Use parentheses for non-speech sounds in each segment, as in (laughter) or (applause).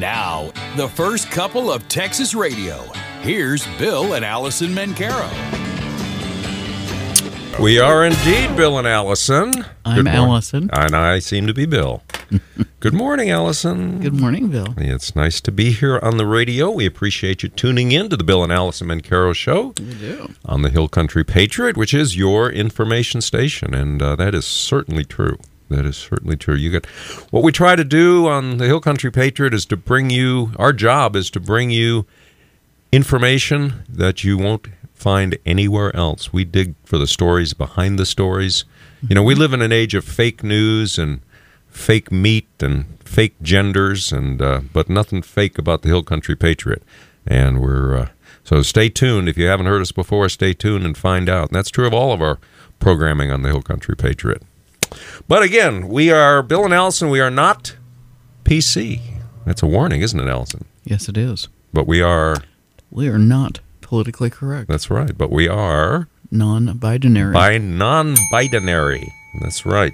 Now, the first couple of Texas radio. Here's Bill and Alison Mencarow. We are indeed Bill and Alison. I'm Alison. And I seem to be Bill. (laughs) Good morning, Alison. Good morning, Bill. It's nice to be here on the radio. We appreciate you tuning in to the Bill and Alison Mencarow show We do. on the Hill Country Patriot, which is your information station, and uh, that is certainly true. That is certainly true. You get what we try to do on the Hill Country Patriot is to bring you. Our job is to bring you information that you won't find anywhere else. We dig for the stories behind the stories. You know, we live in an age of fake news and fake meat and fake genders, and uh, but nothing fake about the Hill Country Patriot. And we're uh, so stay tuned. If you haven't heard us before, stay tuned and find out. And that's true of all of our programming on the Hill Country Patriot. But again, we are Bill and Alison. We are not PC. That's a warning, isn't it, Allison? Yes, it is. But we are. We are not politically correct. That's right. But we are Non-binary. by non-binary. That's right.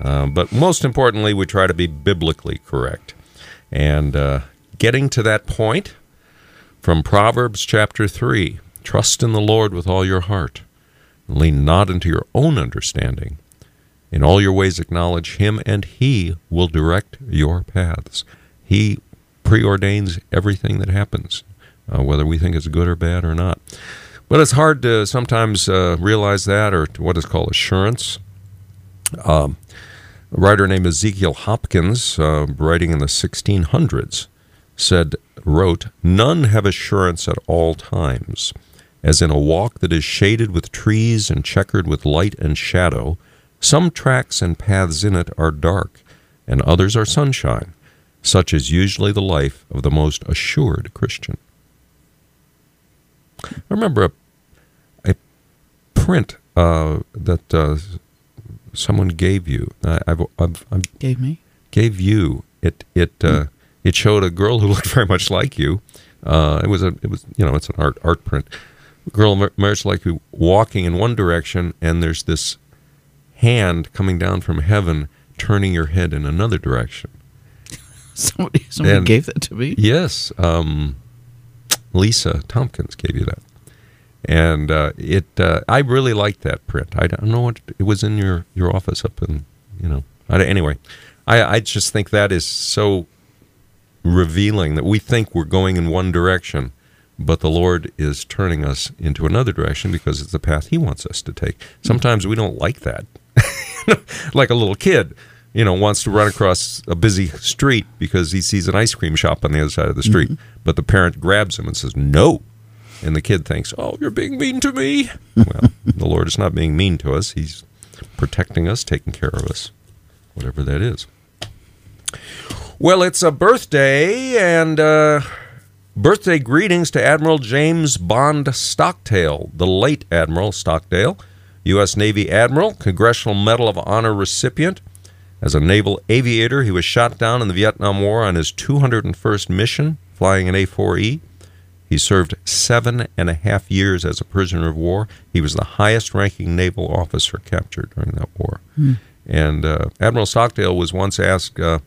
Uh, but most importantly, we try to be biblically correct. And uh, getting to that point from Proverbs chapter three: Trust in the Lord with all your heart, and lean not into your own understanding. In all your ways acknowledge Him, and He will direct your paths. He preordains everything that happens, uh, whether we think it's good or bad or not. But it's hard to sometimes uh, realize that, or what is called assurance. Um, a writer named Ezekiel Hopkins, uh, writing in the 1600s, said, wrote, None have assurance at all times, as in a walk that is shaded with trees and checkered with light and shadow. Some tracks and paths in it are dark, and others are sunshine. Such is usually the life of the most assured Christian. I remember a, a print uh, that uh, someone gave you. I, I've, I've, I've Gave me. gave you. It it uh, it showed a girl who (laughs) looked very much like you. Uh, it was a it was you know it's an art art print. A girl very much like you walking in one direction, and there's this hand coming down from heaven, turning your head in another direction. (laughs) Somebody, somebody And- gave that to me. Yes, um, Lisa Tompkins gave you that, and uh, it. Uh, I really liked that print. I don't know what it was in your your office up in you know. I, anyway, I I just think that is so revealing that we think we're going in one direction, but the Lord is turning us into another direction because it's the path He wants us to take. Sometimes we don't like that, like a little kid. You know, wants to run across a busy street because he sees an ice cream shop on the other side of the street, but the parent grabs him and says, "No," and the kid thinks, "Oh, you're being mean to me." (laughs) well, the Lord is not being mean to us; He's protecting us, taking care of us, whatever that is. Well, it's a birthday, and uh, birthday greetings to Admiral James Bond Stockdale, the late Admiral Stockdale, U.S. Navy Admiral, Congressional Medal of Honor recipient. As a naval aviator, he was shot down in the Vietnam War on his 201st mission, flying an A 4E. He served seven and a half years as a prisoner of war. He was the highest ranking naval officer captured during that war. And uh, Admiral Stockdale was once asked, uh,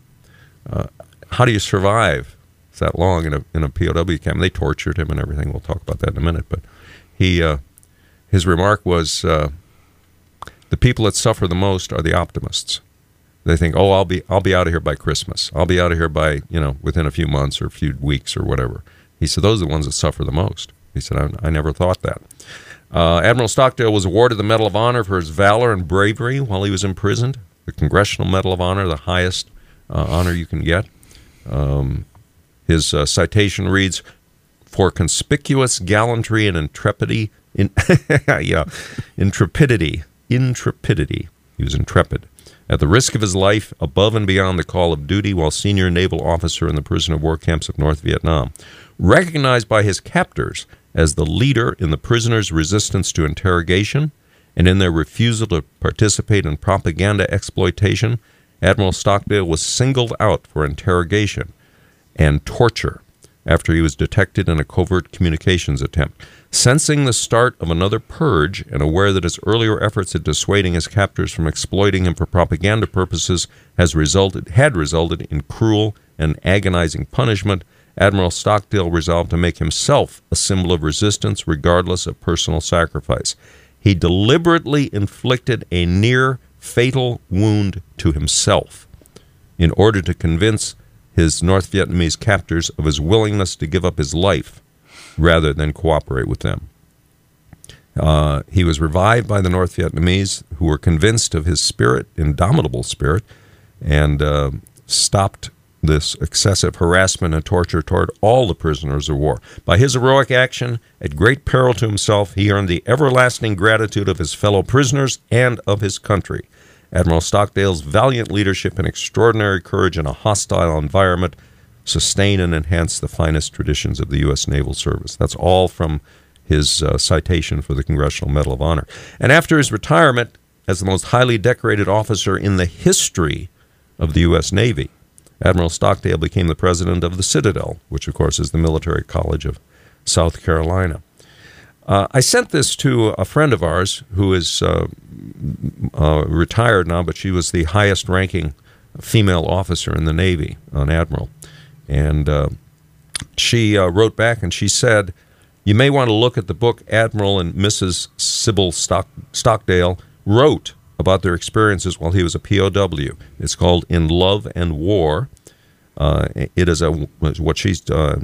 uh, How do you survive that long in a, in a POW camp? They tortured him and everything. We'll talk about that in a minute. But he, uh, his remark was, uh, The people that suffer the most are the optimists. They think, oh, I'll be I'll be out of here by Christmas. I'll be out of here by you know within a few months or a few weeks or whatever. He said those are the ones that suffer the most. He said I, I never thought that. Uh, Admiral Stockdale was awarded the Medal of Honor for his valor and bravery while he was imprisoned. The Congressional Medal of Honor, the highest uh, honor you can get. Um, his uh, citation reads, "For conspicuous gallantry and intrepidity, in, (laughs) yeah, intrepidity, intrepidity. He was intrepid." At the risk of his life, above and beyond the call of duty, while senior naval officer in the prisoner of war camps of North Vietnam, recognized by his captors as the leader in the prisoners' resistance to interrogation and in their refusal to participate in propaganda exploitation, Admiral Stockdale was singled out for interrogation and torture after he was detected in a covert communications attempt. Sensing the start of another purge and aware that his earlier efforts at dissuading his captors from exploiting him for propaganda purposes has resulted had resulted in cruel and agonizing punishment, Admiral Stockdale resolved to make himself a symbol of resistance regardless of personal sacrifice. He deliberately inflicted a near fatal wound to himself in order to convince his North Vietnamese captors of his willingness to give up his life rather than cooperate with them. Uh, he was revived by the North Vietnamese, who were convinced of his spirit, indomitable spirit, and uh, stopped this excessive harassment and torture toward all the prisoners of war. By his heroic action, at great peril to himself, he earned the everlasting gratitude of his fellow prisoners and of his country. Admiral Stockdale's valiant leadership and extraordinary courage in a hostile environment sustain and enhance the finest traditions of the U.S. Naval Service. That's all from his uh, citation for the Congressional Medal of Honor. And after his retirement as the most highly decorated officer in the history of the U.S. Navy, Admiral Stockdale became the president of the Citadel, which, of course, is the military college of South Carolina. Uh, I sent this to a friend of ours who is uh, uh, retired now, but she was the highest ranking female officer in the Navy, an admiral. And uh, she uh, wrote back and she said, You may want to look at the book Admiral and Mrs. Sybil Stock- Stockdale wrote about their experiences while he was a POW. It's called In Love and War. Uh, it is a what she's uh,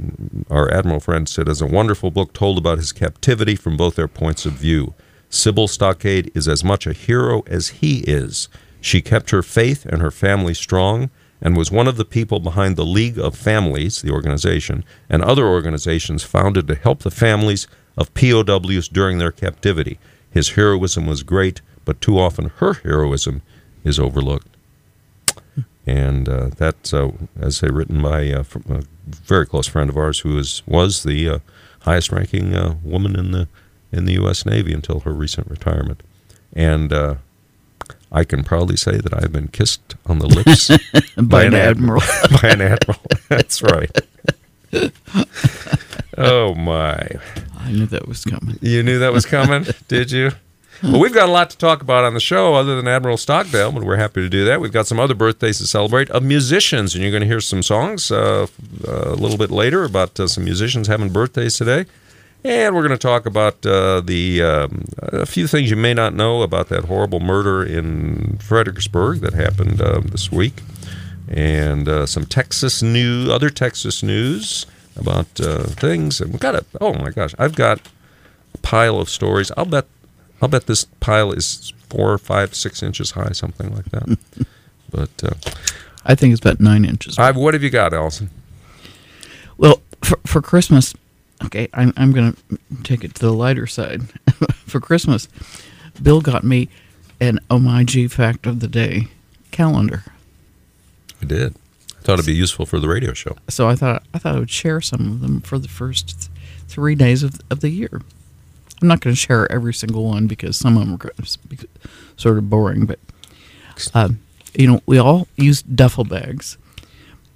our admiral friend said is a wonderful book told about his captivity from both their points of view. Sybil Stockdale is as much a hero as he is. She kept her faith and her family strong and was one of the people behind the League of Families, the organization, and other organizations founded to help the families of POWs during their captivity. His heroism was great, but too often her heroism is overlooked. And uh, that's, uh, as I written by uh, a very close friend of ours who is, was the uh, highest ranking uh, woman in the, in the U.S. Navy until her recent retirement. And uh, I can proudly say that I've been kissed on the lips (laughs) (laughs) by, an admiral. by an admiral. That's right. oh my! I knew that was coming. You knew that was coming, (laughs) did you? Well, we've got a lot to talk about on the show other than Admiral Stockdale, but we're happy to do that. We've got some other birthdays to celebrate of musicians, and you're going to hear some songs uh, a little bit later about uh, some musicians having birthdays today. And we're going to talk about uh, the um, a few things you may not know about that horrible murder in Fredericksburg that happened uh, this week, and uh, some Texas news, other Texas news about uh, things. And we've got a oh my gosh, I've got a pile of stories. I'll bet I'll bet this pile is four, five, six inches high, something like that. (laughs) but uh, I think it's about nine inches. I, what have you got, Alison? Well, for, for Christmas, okay, I'm, I'm going to take it to the lighter side. (laughs) for Christmas, Bill got me an OMG Fact of the Day calendar. I did. I thought it'd be useful for the radio show. So I thought I thought I would share some of them for the first th- three days of, of the year. I'm not going to share every single one because some of them are sort of boring. But um, you know, we all use duffel bags.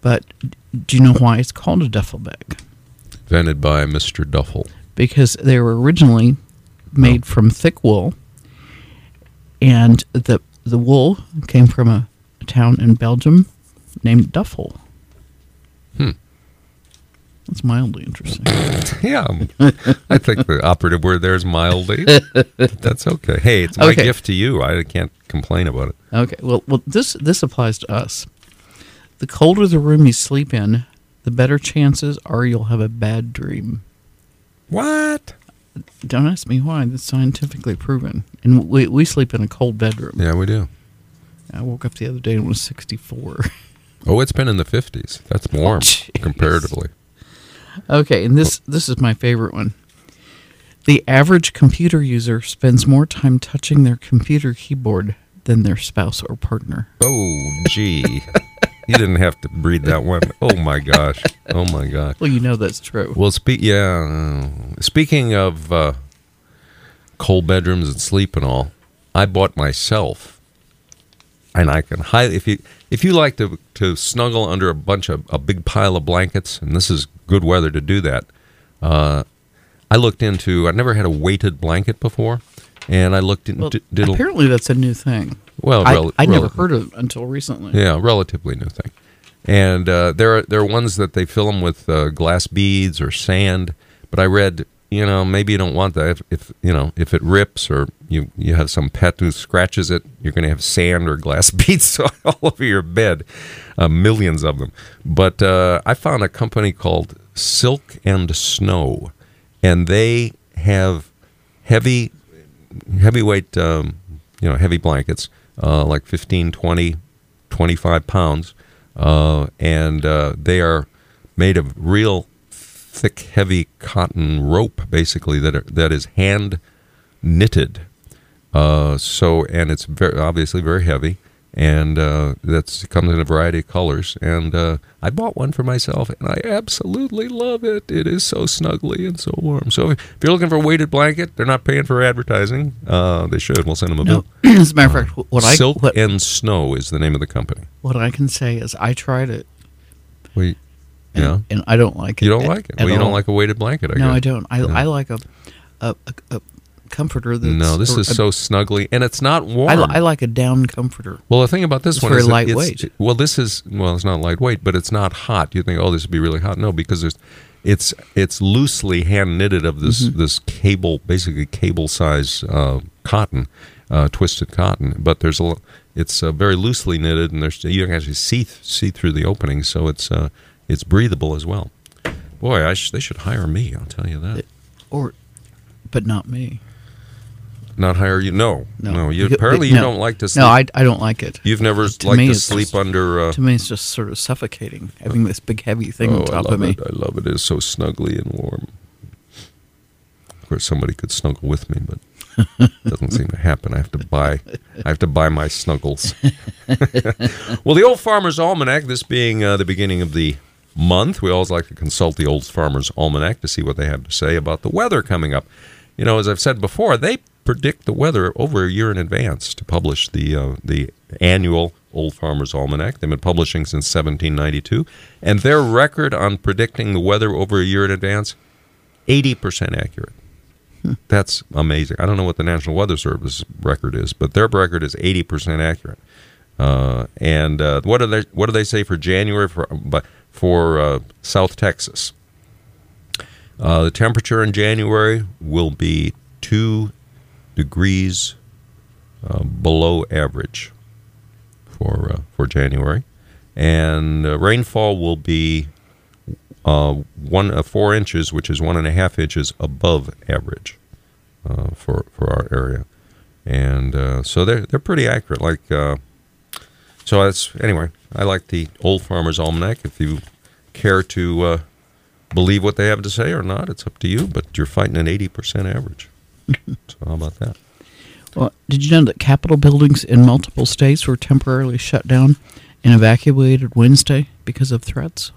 But do you know why it's called a duffel bag? Invented by Mr. Duffel. because they were originally made from thick wool, and the the wool came from a, a town in Belgium named Duffel. Hmm. That's mildly interesting. (laughs) Yeah, um, I think the operative word there is mildly. That's okay. Hey, it's my Okay. gift to you. I can't complain about it. Okay, well, well, this this applies to us. The colder the room you sleep in, the better chances are you'll have a bad dream. What? Don't ask me why. That's scientifically proven. And we we sleep in a cold bedroom. Yeah, we do. I woke up the other day and it was sixty four. Oh, it's been in the 50s. That's warm jeez. comparatively. Okay, and this this is my favorite one. The average computer user spends more time touching their computer keyboard than their spouse or partner. Oh, gee. (laughs) you didn't have to read that one. Oh, my gosh. Oh, my gosh. Well, you know that's true. Well, speak. Yeah. uh, Speaking of uh, cold bedrooms and sleep and all, I bought myself, and I can highly if you if you like to to snuggle under a bunch of a big pile of blankets, and this is good weather to do that. Uh, I looked into. I never had a weighted blanket before, and I looked into. Well, apparently that's a new thing. Well, I, rel- I never rel- heard of it until recently. yeah, relatively new thing. and uh, there are there are ones that they fill them with uh, glass beads or sand. But I read, you know, maybe you don't want that. If, if you know, if it rips or you you have some pet who scratches it, you're going to have sand or glass (laughs) beads (laughs) all over your bed, uh, millions of them. But uh, I found a company called Silk and Snow, and they have heavy heavyweight, um, you know, heavy blankets, uh, like 15, 20, 25 pounds, uh, and uh, they are made of real thick, heavy cotton rope, basically that are, that is hand knitted. Uh, so, and it's very obviously very heavy, and uh, that's comes in a variety of colors. And uh, I bought one for myself, and I absolutely love it. It is so snuggly and so warm. So, if you're looking for a weighted blanket, they're not paying for advertising. Uh, they should. We'll send them a No, bill. (clears throat) as a matter of fact, what I Silk what, and Snow is the name of the company. what I can say is I tried it. We, And, yeah, and I don't like it. you don't at- like it. Well, you don't like a weighted blanket. I No, guess. I don't. I, Yeah. I like a, a, a, a comforter that's. No, this is a- so snuggly, and it's not warm. I, li- I like a down comforter. Well, the thing about this It's one very is lightweight. It's, well, this is well, it's not lightweight, but it's not hot. You think, oh, this would be really hot? No, because there's, it's it's loosely hand knitted of this Mm-hmm. this cable, basically cable size uh, cotton, uh, twisted cotton. But there's a, it's uh, very loosely knitted, and there's you can actually see see through the opening, so it's uh, it's breathable as well. Boy, I sh- they should hire me. I'll tell you that. Or, but not me. Not hire you? No, No. no. You apparently you no. don't like to sleep. No, I, I don't like it. You've never To liked to sleep just- under. Uh, To me, it's just sort of suffocating having this big heavy thing oh, on top I love of me. It. I love it. It's so snuggly and warm. Of course, somebody could snuggle with me, but doesn't seem to happen. I have to buy. I have to buy my snuggles. (laughs) well, the Old Farmer's Almanac. This being uh, the beginning of the month, we always like to consult the Old Farmer's Almanac to see what they have to say about the weather coming up. You know, as I've said before, they predict the weather over a year in advance to publish the uh, the annual Old Farmer's Almanac. They've been publishing since 1792, and their record on predicting the weather over a year in advance, 80% accurate. That's amazing. I don't know what the National Weather Service record is, but their record is 80% accurate. Uh, and uh, what do they what do they say for January for for uh, South Texas? Uh, the temperature in January will be two degrees uh, below average for uh, for January, and uh, rainfall will be uh, one uh, four inches, which is one and a half inches above average uh, for for our area, and so they're they're pretty accurate. Like so, that's anyway. I like the Old Farmer's Almanac. If you care to believe what they have to say or not, it's up to you. But you're fighting an eighty percent average. So how about that? Well, did you know that Capitol buildings in multiple states were temporarily shut down and evacuated Wednesday because of threats?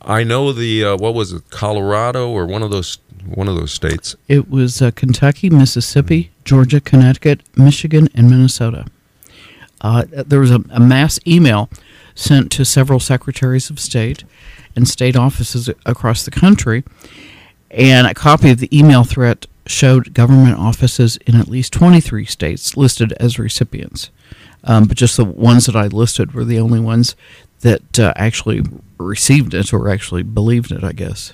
I know the uh, what was it, Colorado or one of those one of those states. It was uh, Kentucky, Mississippi, Georgia, Connecticut, Michigan, and Minnesota. Uh, there was a, a mass email sent to several secretaries of state and state offices across the country, and a copy of the email threat showed government offices in at least 23 states listed as recipients. Um, but just the ones that I listed were the only ones that uh, actually received it or actually believed it, I guess.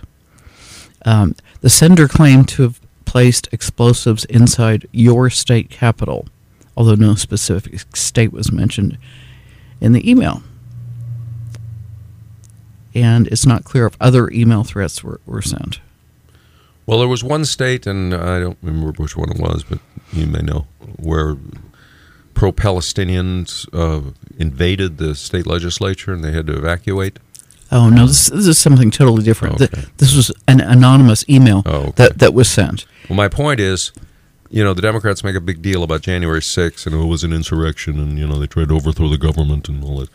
Um, the sender claimed to have placed explosives inside your state capital, although no specific state was mentioned in the email. And it's not clear if other email threats were, were sent. Well, there was one state, and I don't remember which one it was, but you may know, where pro Palestinians uh, invaded the state legislature and they had to evacuate. Oh no, this, this is something totally different. Okay. This was an anonymous email Oh, okay. that, that was sent. Well, my point is, you know, the Democrats make a big deal about January 6th and it was an insurrection and, you know, they tried to overthrow the government and all that.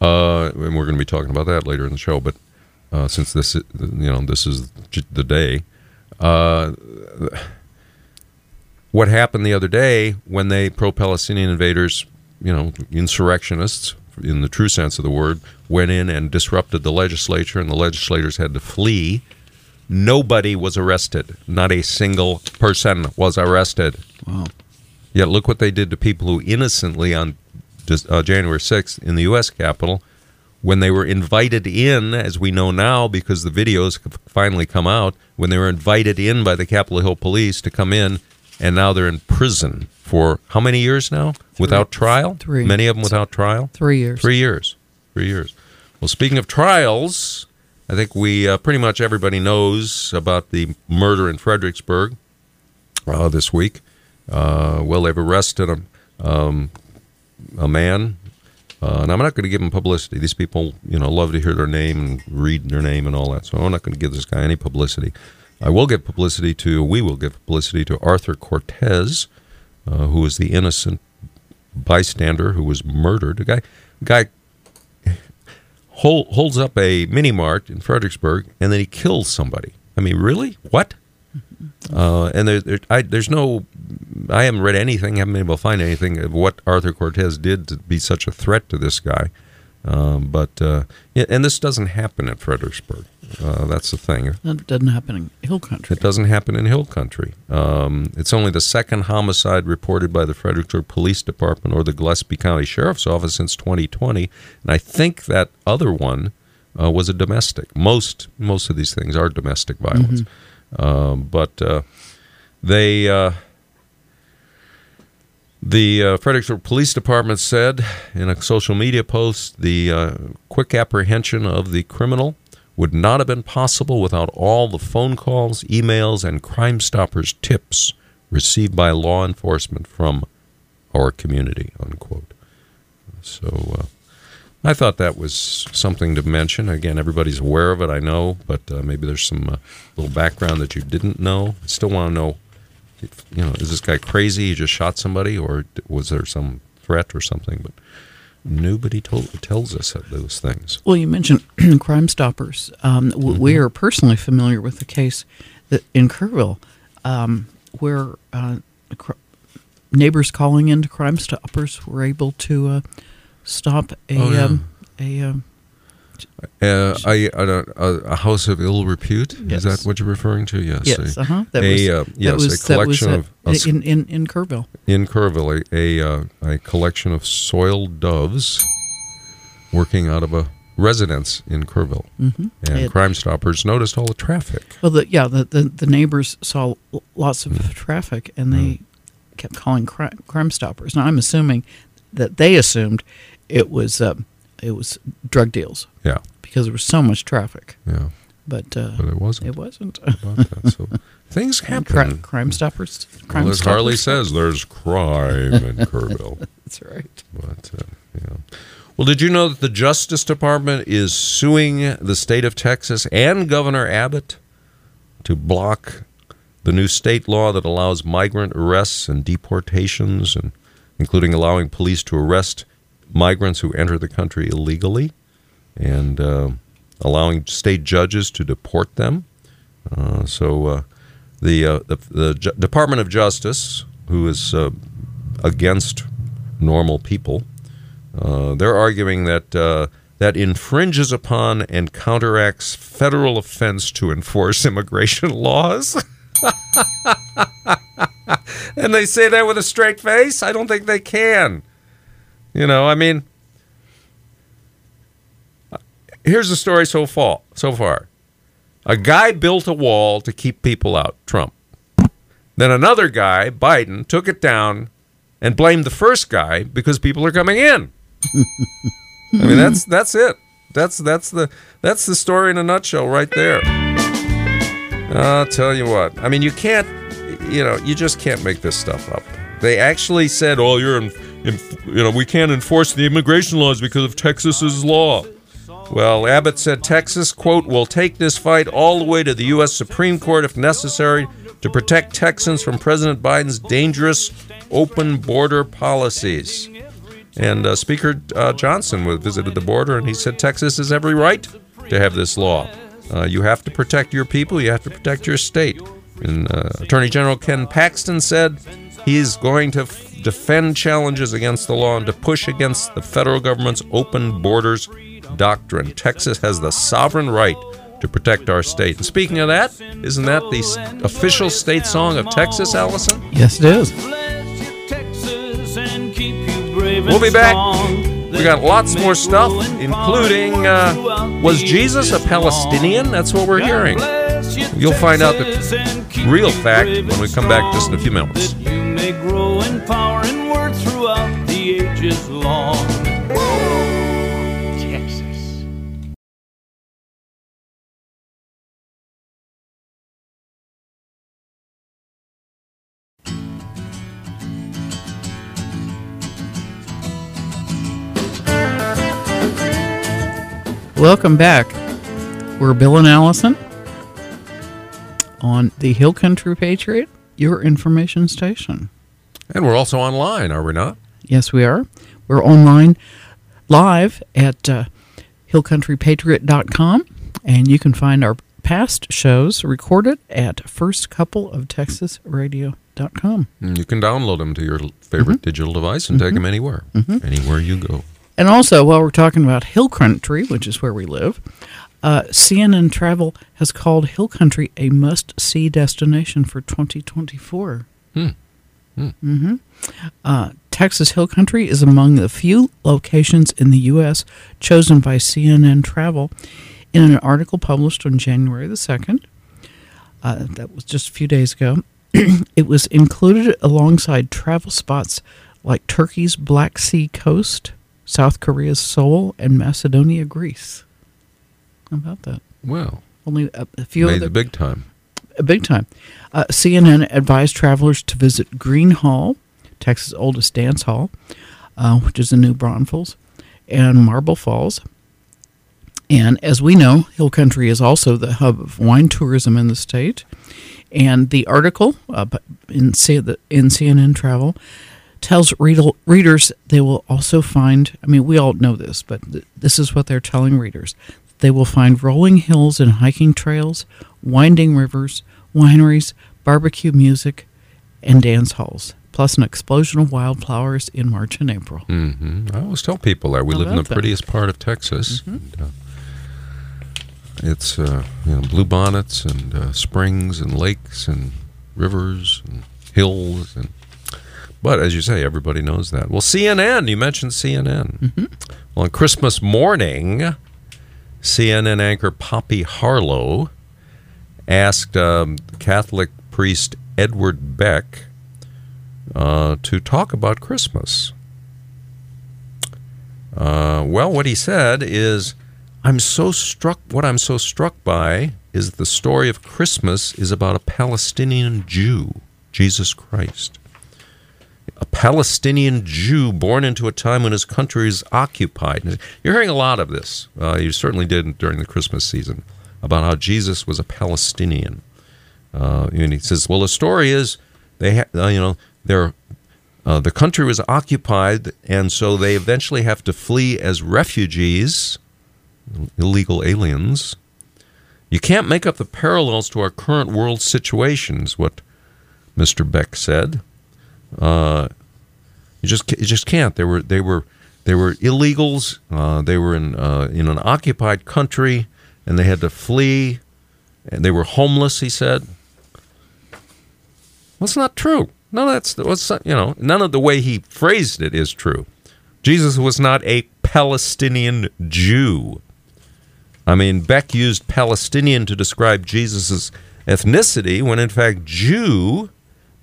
Uh, and we're going to be talking about that later in the show. But uh, since this, you know, this is the day, uh, what happened the other day when they pro-Palestinian invaders, you know, insurrectionists in the true sense of the word, went in and disrupted the legislature, and the legislators had to flee. Nobody was arrested. Not a single person was arrested. Wow. Yet look what they did to people who innocently on uh, January 6th in the U.S. Capitol when they were invited in, as we know now because the videos have finally come out, when they were invited in by the Capitol Hill police to come in, and now they're in prison for how many years now? Without trial? Three. Many of them without trial? Three years. Three years. Three years. Well, speaking of trials, I think we uh, pretty much everybody knows about the murder in Fredericksburg uh, this week. Uh, well, they've arrested a, um, a man, uh, and I'm not going to give him publicity. These people, you know, love to hear their name and read their name and all that. So I'm not going to give this guy any publicity. I will give publicity to. We will give publicity to Arthur Cortez, uh, who was the innocent bystander who was murdered. A guy, guy hold, holds up a mini mart in Fredericksburg, and then he kills somebody. I mean, really? What? Uh, and there, there, I, there's no, I haven't read anything, haven't been able to find anything of what Arthur Cortez did to be such a threat to this guy. Um, but uh, yeah, and this doesn't happen at Fredericksburg. Uh, that's the thing. That doesn't happen in Hill Country. It doesn't happen in Hill Country. Um, it's only the second homicide reported by the Fredericksburg Police Department or the Gillespie County Sheriff's Office since 2020, and I think that other one uh, was a domestic. Most most of these things are domestic violence, um, but uh, they. Uh, the uh, Fredericksburg Police Department said in a social media post the uh, quick apprehension of the criminal would not have been possible without all the phone calls, emails, and Crime Stoppers tips received by law enforcement from our community. Unquote. So uh, I thought that was something to mention. Again, everybody's aware of it, I know, but uh, maybe there's some uh, little background that you didn't know. I still want to know if, you know, is this guy crazy? He just shot somebody, or was there some threat or something? But nobody told, tells us those things. Well, you mentioned (clears throat) Crime Stoppers. Um, w- Mm-hmm. We are personally familiar with the case that in Kerrville um, where uh, cr- neighbors calling into Crime Stoppers were able to uh, stop a Oh, yeah. um, a um, Uh, a, a, a- a house of ill repute? Yes. Is that what you're referring to? Yes. yes, A, uh huh. That a, was uh, that yes, was, a that was, collection uh, of- of- in in in Kerrville. in Kerrville, a, a, uh, a collection of soiled doves working out of a residence in Kerrville. Mm-hmm. And It- Crime Stoppers noticed all the traffic. Well, the, yeah, the, the the neighbors saw lots of Mm. traffic, and they kept calling crime, crime stoppers. Now, I'm assuming that they assumed it was um, it was drug deals Yeah, because there was so much traffic, yeah. but uh, But it wasn't it wasn't. (laughs) So things happen. cri- crime stoppers. Crime well, as stoppers. Harley says, there's crime in (laughs) Kerrville. That's right. But uh, yeah. Well, did you know that the Justice Department is suing the state of Texas and Governor Abbott to block the new state law that allows migrant arrests and deportations, and including allowing police to arrest migrants who enter the country illegally, and uh, allowing state judges to deport them. Uh, so uh, the, uh, the the Ju- Department of Justice, who is uh, against normal people, they're arguing that that infringes upon and counteracts federal offense to enforce immigration (laughs) laws. (laughs) and they say that with a straight face. I don't think they can. You know, I mean, here's the story so far. So far, a guy built a wall to keep people out. Trump. Then another guy, Biden, took it down and blamed the first guy because people are coming in. I mean, that's that's it. That's that's the that's the story in a nutshell, right there. I'll tell you what. I mean, you can't, you know, you just can't make this stuff up. They actually said, "Oh, you're, in, you know, we can't enforce the immigration laws because of Texas's law." Well, Abbott said Texas, quote, will take this fight all the way to the U.S. Supreme Court if necessary to protect Texans from President Biden's dangerous open border policies. And uh, Speaker uh, Johnson visited the border and he said Texas has every right to have this law. Uh, you have to protect your people, you have to protect your state. And uh, Attorney General Ken Paxton said he's going to defend challenges against the law and to push against the federal government's open borders doctrine. Texas has the sovereign right to protect our state. And speaking of that, isn't that the official state song of Texas, Alison? Yes, it is. Bless you, Texas, and keep you brave We'll be back. We got lots more stuff, including uh, Was Jesus a Palestinian? That's what we're hearing. You'll find out the real fact when we come back just in a few minutes. You may grow in power and worth throughout the ages long. Texas. Welcome back. We're Bill and Alison on the Hill Country Patriot, your information station. And we're also online, are we not? Yes, we are. We're online live at uh, hillcountrypatriot.com, and you can find our past shows recorded at firstcoupleoftexasradio.com. Mm, You can download them to your favorite digital device and take them anywhere, anywhere you go. And also, while we're talking about Hill Country, which is where we live, uh, CNN Travel has called Hill Country a must-see destination for 2024. Mm-hmm. Uh, Texas Hill Country is among the few locations in the U.S. chosen by CNN Travel in an article published on January the 2nd. Uh, that was just a few days ago. (clears throat) it was included alongside travel spots like Turkey's Black Sea coast, South Korea's Seoul, and Macedonia, Greece. How about that? Well, Only a, a few made other the big time. Big time. Uh, CNN advised travelers to visit Gruene Hall, Texas' oldest dance hall, uh, which is in New Braunfels, and Marble Falls. And as we know, Hill Country is also the hub of wine tourism in the state. And the article uh, in, C- the- in CNN Travel tells read- readers they will also find, I mean, we all know this, but th- this is what they're telling readers. They will find rolling hills and hiking trails, winding rivers, wineries, barbecue music, and dance halls, plus an explosion of wildflowers in March and April. hmm I always tell people that we live in the that? prettiest part of Texas. And, uh, it's uh, you know bluebonnets and uh, springs and lakes and rivers and hills and. But as you say, everybody knows that. Well, CNN. You mentioned CNN. Well, on Christmas morning, CNN anchor Poppy Harlow asked um, Catholic priest Edward Beck uh, to talk about Christmas. Uh, well, what he said is, I'm so struck, what I'm so struck by is the story of Christmas is about a Palestinian Jew, Jesus Christ. A Palestinian Jew born into a time when his country is occupied. You're hearing a lot of this. Uh, you certainly did during the Christmas season about how Jesus was a Palestinian. Uh, and he says, well, the story is they, ha- uh, you know, they're uh, the country was occupied, and so they eventually have to flee as refugees, illegal aliens. You can't make up the parallels to our current world situations, what Mr. Beck said. Uh, you just you just can't. They were they were they were illegals. Uh, they were in uh, in an occupied country, and they had to flee. And they were homeless. He said. It's not true. No, that's what's you know. None of the way he phrased it is true. Jesus was not a Palestinian Jew. I mean, Beck used Palestinian to describe Jesus' ethnicity, when in fact Jew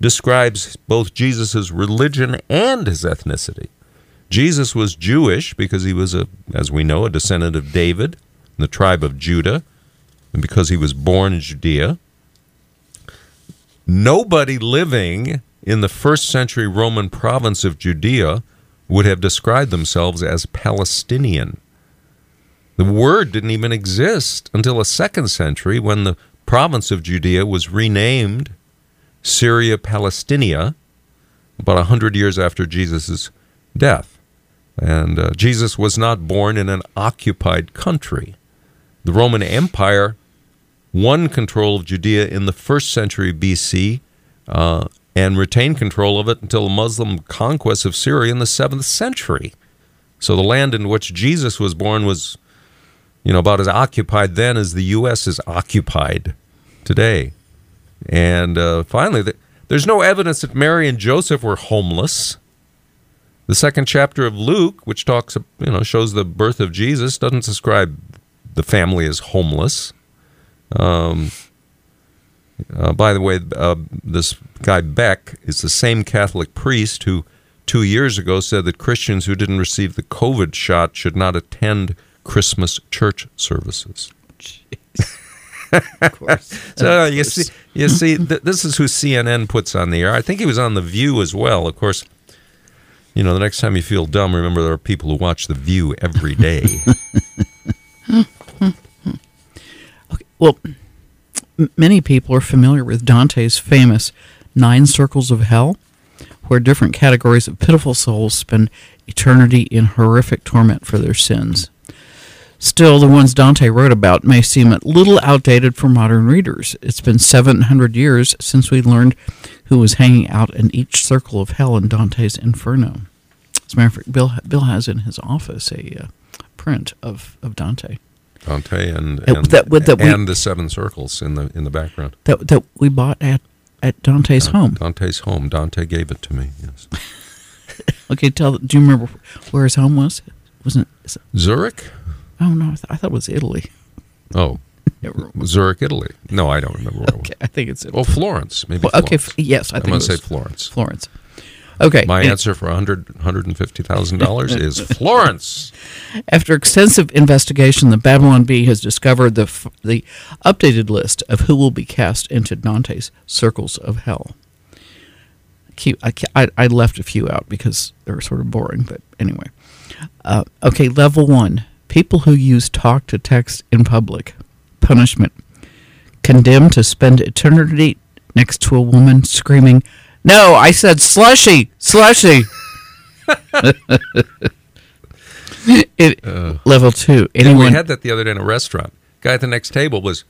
describes both Jesus' religion and his ethnicity. Jesus was Jewish because he was a, as we know, a descendant of David, the tribe of Judah, and because he was born in Judea nobody living in the first century Roman province of Judea would have described themselves as Palestinian. The word didn't even exist until the second century when the province of Judea was renamed Syria Palestinia about a hundred years after Jesus' death. And uh, Jesus was not born in an occupied country. The Roman Empire won control of Judea in the first century BC uh, and retained control of it until the Muslim conquest of Syria in the seventh century. So the land in which Jesus was born was, you know, about as occupied then as the U.S. is occupied today. And uh, finally, th- there's no evidence that Mary and Joseph were homeless. The second chapter of Luke, which talks, you know, shows the birth of Jesus, doesn't describe the family is homeless. Um, uh, by the way, uh, this guy Beck is the same Catholic priest who two years ago said that Christians who didn't receive the COVID shot should not attend Christmas church services. (laughs) Of course. (laughs) So Of you course. see, you see, th- this is who CNN puts on the air. I think he was on the View as well. Of course, you know, the next time you feel dumb, remember there are people who watch the View every day. (laughs) Well, m- many people are familiar with Dante's famous Nine Circles of Hell, where different categories of pitiful souls spend eternity in horrific torment for their sins. Still, the ones Dante wrote about may seem a little outdated for modern readers. It's been 700 years since we learned who was hanging out in each circle of hell in Dante's Inferno. As a matter of fact, Bill, Bill has in his office a uh, print of, of Dante Dante and and, that- that we- and the seven circles in the in the background. that, that we bought at, at Dante's home. Dante's home. Dante gave it to me. Yes. (laughs) Okay, tell. Do you remember where his home was? Wasn't? it- Zurich. Oh no, I, th- I thought it was Italy. Oh, (laughs) Zurich, Italy. No, I don't remember where Okay, it was. I think it's oh, Italy. Oh, Florence. Maybe. Well, okay, Florence. f- yes, I I'm think going it to say Florence. Florence. Okay. My and answer for 100 $150,000 (laughs) is Florence. After extensive investigation, the Babylon Bee has discovered the f- the updated list of who will be cast into Dante's circles of hell. Keep, I, I, I left a few out because they were sort of boring, but anyway. Uh, okay, level one: people who use talk to text in public. Punishment: condemned to spend eternity next to a woman screaming, "No, I said slushy, slushy." (laughs) it, level two. Anyone we had that the other day in a restaurant. Guy at the next table was,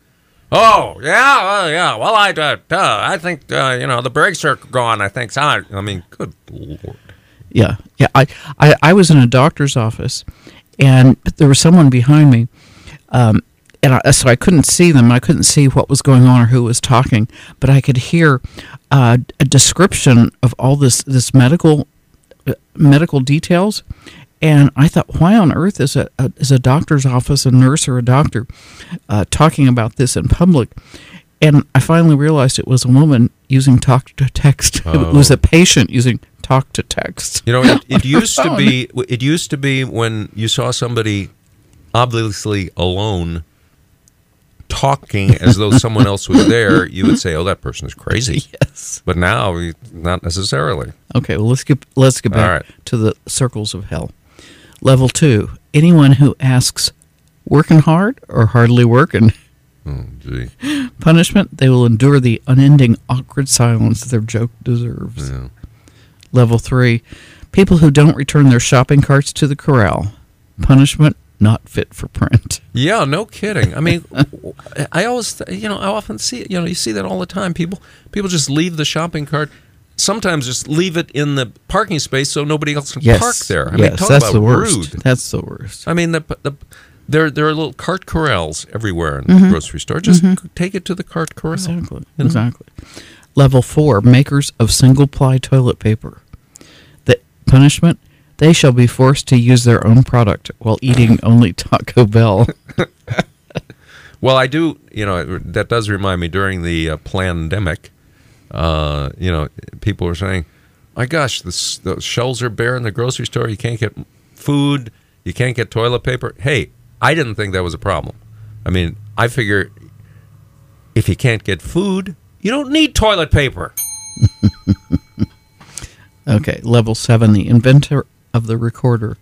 "Oh yeah, well, yeah. Well, I uh, uh, I think uh, you know the brakes are gone. I think so." I mean, good lord. Yeah, yeah. I, I, I was in a doctor's office, and there was someone behind me, um, and I, so I couldn't see them. I couldn't see what was going on or who was talking, but I could hear uh, a description of all this this medical uh, medical details. And I thought, why on earth is a, a is a doctor's office, a nurse or a doctor, uh, talking about this in public? And I finally realized it was a woman using talk to text. (laughs) It was Oh. a patient using talk to text. You know, it, it (laughs) used to be. It used to be when you saw somebody obviously alone talking as though someone else was there. You would say, "Oh, that person is crazy." (laughs) Yes. But now, not necessarily. Okay. Well, let's get let's get back right. to the circles of hell. Level two: anyone who asks, "Working hard or hardly working?" Oh, gee. (laughs) Punishment: they will endure the unending awkward silence their joke deserves. Yeah. Level three: people who don't return their shopping carts to the corral. Hmm. Punishment: not fit for print. Yeah, no kidding. I mean, (laughs) I always, you know, I often see it. You know, you see that all the time. People, people just leave the shopping cart. Sometimes just leave it in the parking space so nobody else can Yes. park there. I yes, mean, talk that's about the worst. rude. That's the worst. I mean, the, the there there are little cart corrals everywhere in Mm-hmm. the grocery store. Just take it to the cart corral. Exactly. Exactly. Level four: makers of single-ply toilet paper. The punishment: they shall be forced to use their own product while eating (laughs) only Taco Bell. (laughs) Well, I do. You know, that does remind me during the uh, pandemic. Uh, you know, people were saying, "My gosh, the, the shelves are bare in the grocery store. You can't get food. You can't get toilet paper." Hey, I didn't think that was a problem. I mean, I figure if you can't get food, you don't need toilet paper. (laughs) Okay. Level seven: the inventor of the recorder.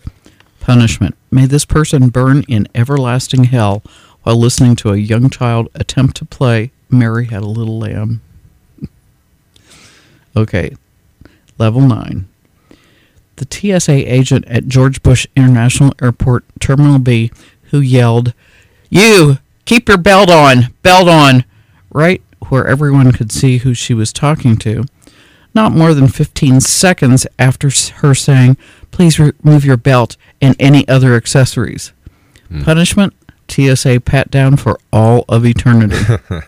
Punishment: may this person burn in everlasting hell while listening to a young child attempt to play "Mary Had a Little Lamb." (laughs) okay. Level nine. the TSA agent at George Bush International Airport, Terminal B, who yelled, You, keep your belt on, belt on, right where everyone could see who she was talking to. Not more than 15 seconds after her saying, Please remove your belt and any other accessories. Punishment TSA pat down for all of eternity. (laughs)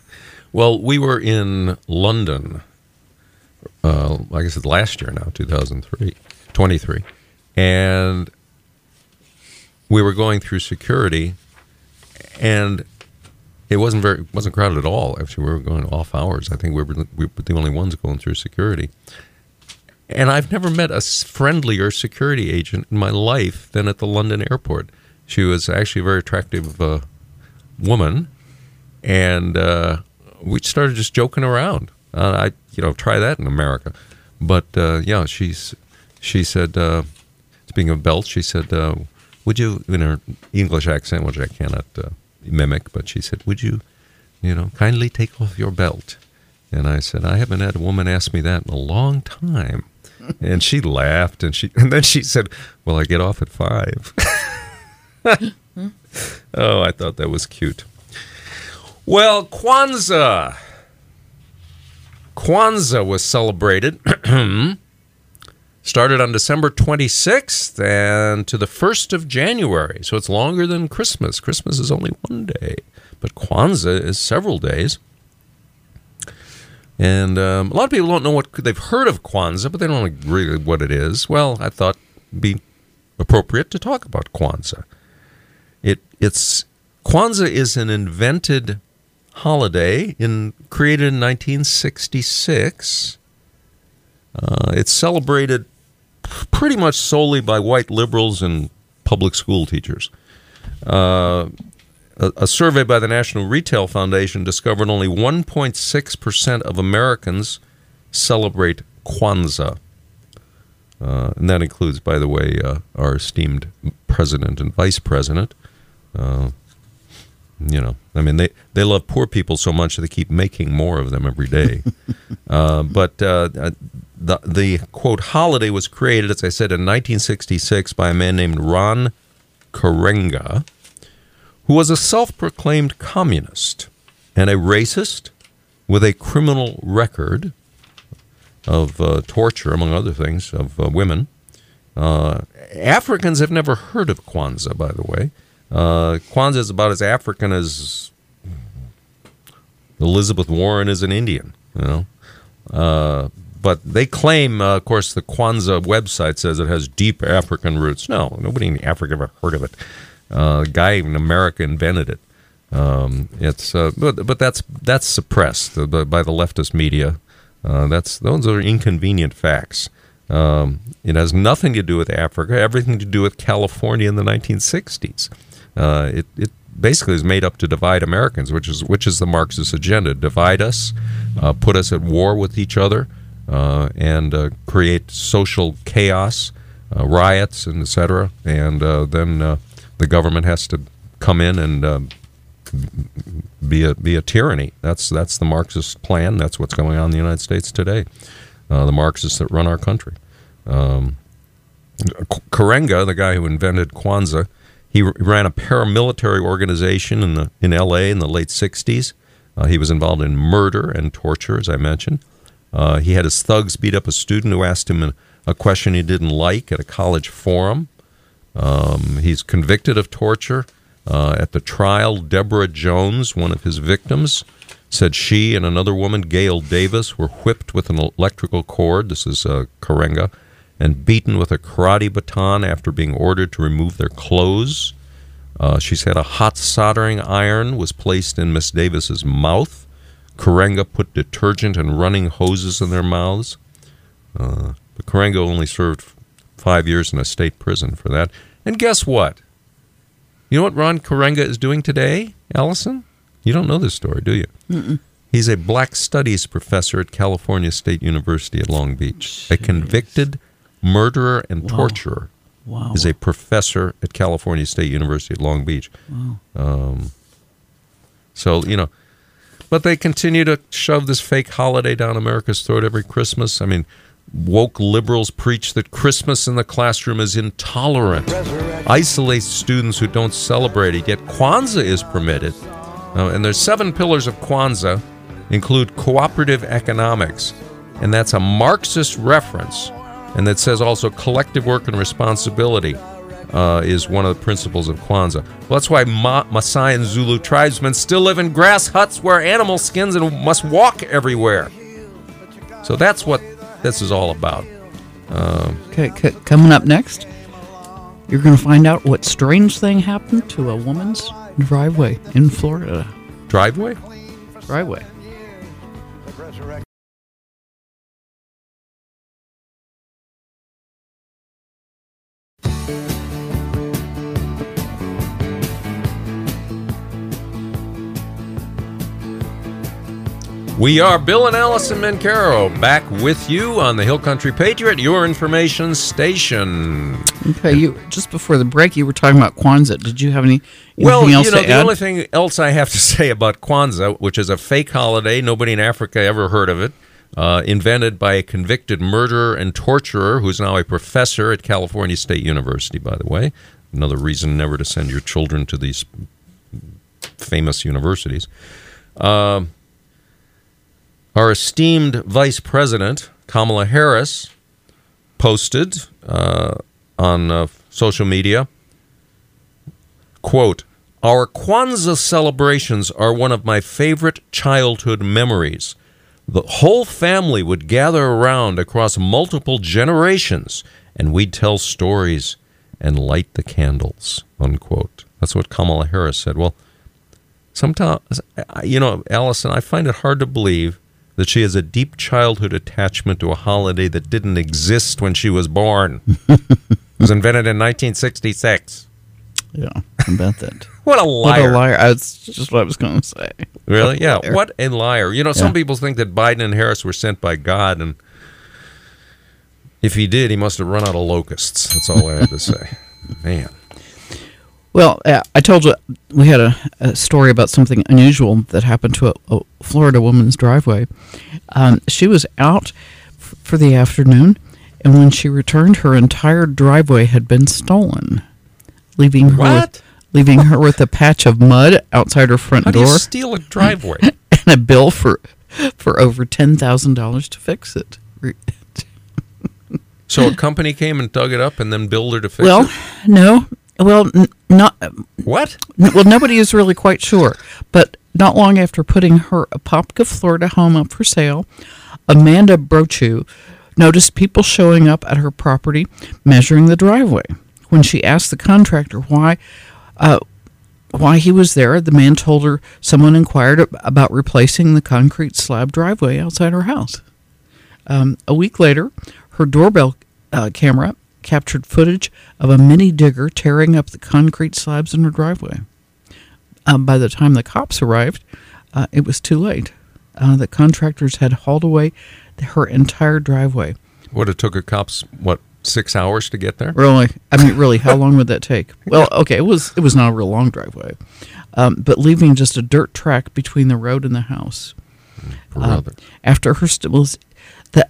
Well, we were in London, uh, like I said, last year now, 2003, 23. and we were going through security, and it wasn't very wasn't crowded at all. Actually, we were going off hours. I think we were, we were the only ones going through security. And I've never met a friendlier security agent in my life than at the London airport. She was actually a very attractive uh, woman, and uh, we started just joking around. Uh, I, you know, try that in America, but uh, yeah, she's she said, uh, speaking of belts, she said, uh, "Would you?" in her English accent, which I cannot mimic, but she said, "Would you, you know, kindly take off your belt?" And I said, "I haven't had a woman ask me that in a long time." (laughs) And she laughed, and she and then she said, "Well, I get off at five. (laughs) oh, I thought that was cute. Well, Kwanzaa. Kwanzaa was celebrated. (clears throat) Started on December 26th and to the 1st of January. So it's longer than Christmas. Christmas is only one day, but Kwanzaa is several days. And um, a lot of people don't know what they've heard of Kwanzaa, but they don't know really what it is. Well, I thought it'd be appropriate to talk about Kwanzaa. It it's Kwanzaa is an invented holiday in created in 1966. Uh, it's celebrated pretty much solely by white liberals and public school teachers. Uh, a, a survey by the National Retail Foundation discovered only 1.6% of Americans celebrate Kwanzaa. Uh, and that includes, by the way, uh, our esteemed president and vice president. Uh, you know, I mean, they, they love poor people so much they keep making more of them every day. (laughs) uh, but uh, the, the quote holiday was created, as I said, in 1966 by a man named Ron Karenga, who was a self proclaimed communist and a racist with a criminal record of uh, torture, among other things, of uh, women. Uh, Africans have never heard of Kwanzaa, by the way. Uh, Kwanzaa is about as African as Elizabeth Warren is an Indian, you know. Uh, but they claim, uh, of course, the Kwanzaa website says it has deep African roots. No, nobody in Africa ever heard of it. Uh, a guy in America invented it. Um, it's uh, but but that's that's suppressed by the leftist media. Uh, that's those are inconvenient facts. Um, it has nothing to do with Africa. Everything to do with California in the 1960s. Uh, it it basically is made up to divide Americans, which is which is the Marxist agenda: divide us, uh, put us at war with each other, uh, and uh, create social chaos, riots, and etc. And then the government has to come in and uh, be a be a tyranny. That's that's the Marxist plan. That's what's going on in the United States today. Uh, the Marxists that run our country. Um, Karenga, the guy who invented Kwanzaa, he ran a paramilitary organization in the in L.A. in the late '60s. Uh, he was involved in murder and torture, as I mentioned. Uh, he had his thugs beat up a student who asked him a, a question he didn't like at a college forum. Um, he's convicted of torture. Uh, at the trial, Deborah Jones, one of his victims, said she and another woman, Gail Davis, were whipped with an electrical cord. This is uh, Karenga, and beaten with a karate baton after being ordered to remove their clothes. Uh, she said a hot soldering iron was placed in Miss Davis's mouth. Karenga put detergent and running hoses in their mouths. Uh, but Karenga only served five years in a state prison for that. And guess what? You know what Ron Karenga is doing today, Alison? You don't know this story, do you? Mm-mm. He's a Black Studies professor at California State University at Long Beach. A convicted murderer and Wow. torturer Wow. is a professor at California State University at Long Beach. Wow. Um, so, you know, but they continue to shove this fake holiday down America's throat every Christmas. I mean, woke liberals preach that Christmas in the classroom is intolerant, isolates students who don't celebrate it. Yet Kwanzaa is permitted. Uh, and there's seven pillars of Kwanzaa include cooperative economics, and that's a Marxist reference, and that says also collective work and responsibility uh, is one of the principles of Kwanzaa. Well, that's why Ma- Maasai and Zulu tribesmen still live in grass huts, wear animal skins, and must walk everywhere. So that's what this is all about. Um, Okay, c- coming up next, You're going to find out what strange thing happened to a woman's driveway in Florida. Driveway? Driveway. We are Bill and Alison Mencarow back with you on the Hill Country Patriot, your information station. Okay, you just before the break, you were talking about Kwanzaa. Did you have any anything Well, else you know, the add? only thing else I have to (laughs) say about Kwanzaa, which is a fake holiday, nobody in Africa ever heard of it, uh, invented by a convicted murderer and torturer who's now a professor at California State University, by the way. Another reason never to send your children to these famous universities. Um, our esteemed Vice President, Kamala Harris, posted uh, on uh, social media Quote, Our Kwanzaa celebrations are one of my favorite childhood memories. The whole family would gather around across multiple generations and we'd tell stories and light the candles. Unquote. That's what Kamala Harris said. Well, sometimes, you know, Alison, I find it hard to believe that she has a deep childhood attachment to a holiday that didn't exist when she was born. (laughs) it was invented in 1966. yeah, bet that. (laughs) What a liar! What a liar! That's just what I was going to say. Really? (laughs) Yeah. liar. What a liar. You know, some Yeah. people think that Biden and Harris were sent by God, and if he did, he must have run out of locusts. That's all I have to say. Man. Well, uh, I told you we had a, a story about something unusual that happened to a, a Florida woman's driveway. Um, she was out f- for the afternoon, and when she returned, her entire driveway had been stolen, leaving her What? with, leaving her with a patch of mud outside her front How do you door steal a driveway? (laughs) and a bill for for over ten thousand dollars to fix it. So a company came and dug it up and then billed her to fix Well, it? Well, no. Well, not What? Well, nobody is really quite sure, but not long after putting her Apopka, Florida home up for sale, Amanda Brochu noticed people showing up at her property measuring the driveway. When she asked the contractor why uh, why he was there, the man told her someone inquired about replacing the concrete slab driveway outside her house. Um, a week later, her doorbell uh, camera captured footage of a mini digger tearing up the concrete slabs in her driveway. Um, by the time the cops arrived, uh, it was too late. Uh, the contractors had hauled away her entire driveway. Would it took a cops, what, six hours to get there? Really, I mean, really, how (laughs) long would that take? Well, okay, it was it was not a real long driveway, um, but leaving just a dirt track between the road and the house. Brother. After her st- was the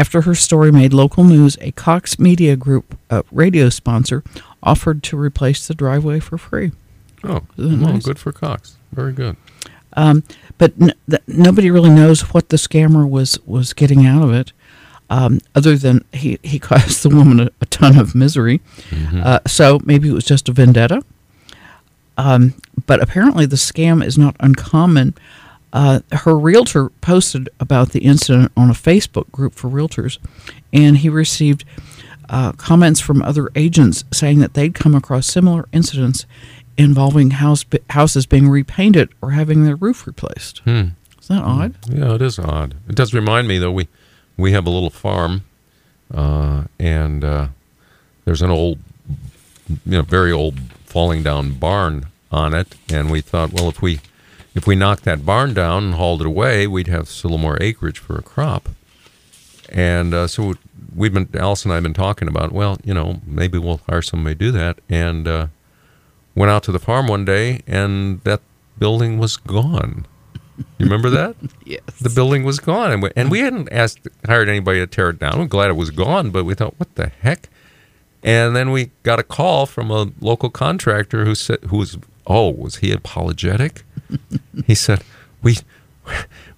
after her story made local news, a Cox Media Group uh, radio sponsor offered to replace the driveway for free. oh, well, nice? good for Cox. Very good. Um, but n- th- nobody really knows what the scammer was was getting out of it, um, other than he he (laughs) caused the woman a, a ton of misery. Uh, so maybe it was just a vendetta. Um, but apparently, the scam is not uncommon. Uh, her realtor posted about the incident on a Facebook group for realtors, and he received uh, comments from other agents saying that they'd come across similar incidents involving house houses being repainted or having their roof replaced. Hmm. Isn't that odd? Yeah, it is odd. It does remind me though. We we have a little farm, uh, and uh, there's an old, you know, very old falling down barn on it, and we thought, well, if we if we knocked that barn down and hauled it away, we'd have a little more acreage for a crop. And uh, so we've been Alice and I have been talking about, well, you know, maybe we'll hire somebody to do that, and uh, went out to the farm one day, and that building was gone. You remember that? (laughs) Yes. the building was gone, and we, and we hadn't asked hired anybody to tear it down. We're glad it was gone, but we thought, what the heck? And then we got a call from a local contractor who said, "Who was oh, was he apologetic?" He said, "We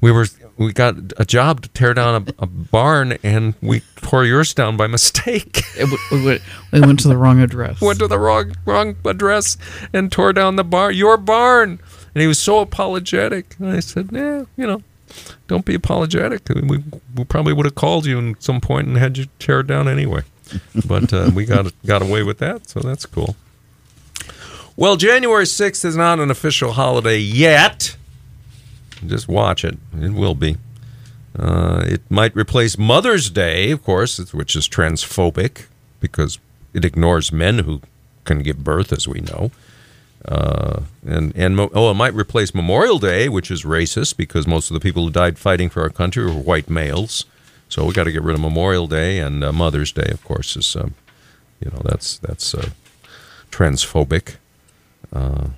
we were we got a job to tear down a, a barn, and we tore yours down by mistake." (laughs) It we, went, we went to the wrong address. went to the wrong wrong address and tore down the barn, your barn. And he was so apologetic. And I said, "Yeah, you know, don't be apologetic. I mean, we, we probably would have called you at some point and had you tear it down anyway." but uh, we got got away with that, so that's cool. Well, January 6th is not an official holiday yet. Just watch it. It will be. Uh, it might replace Mother's Day, of course, which is transphobic because it ignores men who can give birth, as we know. Uh, and and oh, it might replace Memorial Day, which is racist because most of the people who died fighting for our country were white males. So we got to get rid of Memorial Day and uh, Mother's Day, of course, is um, you know that's that's uh, transphobic. Uh,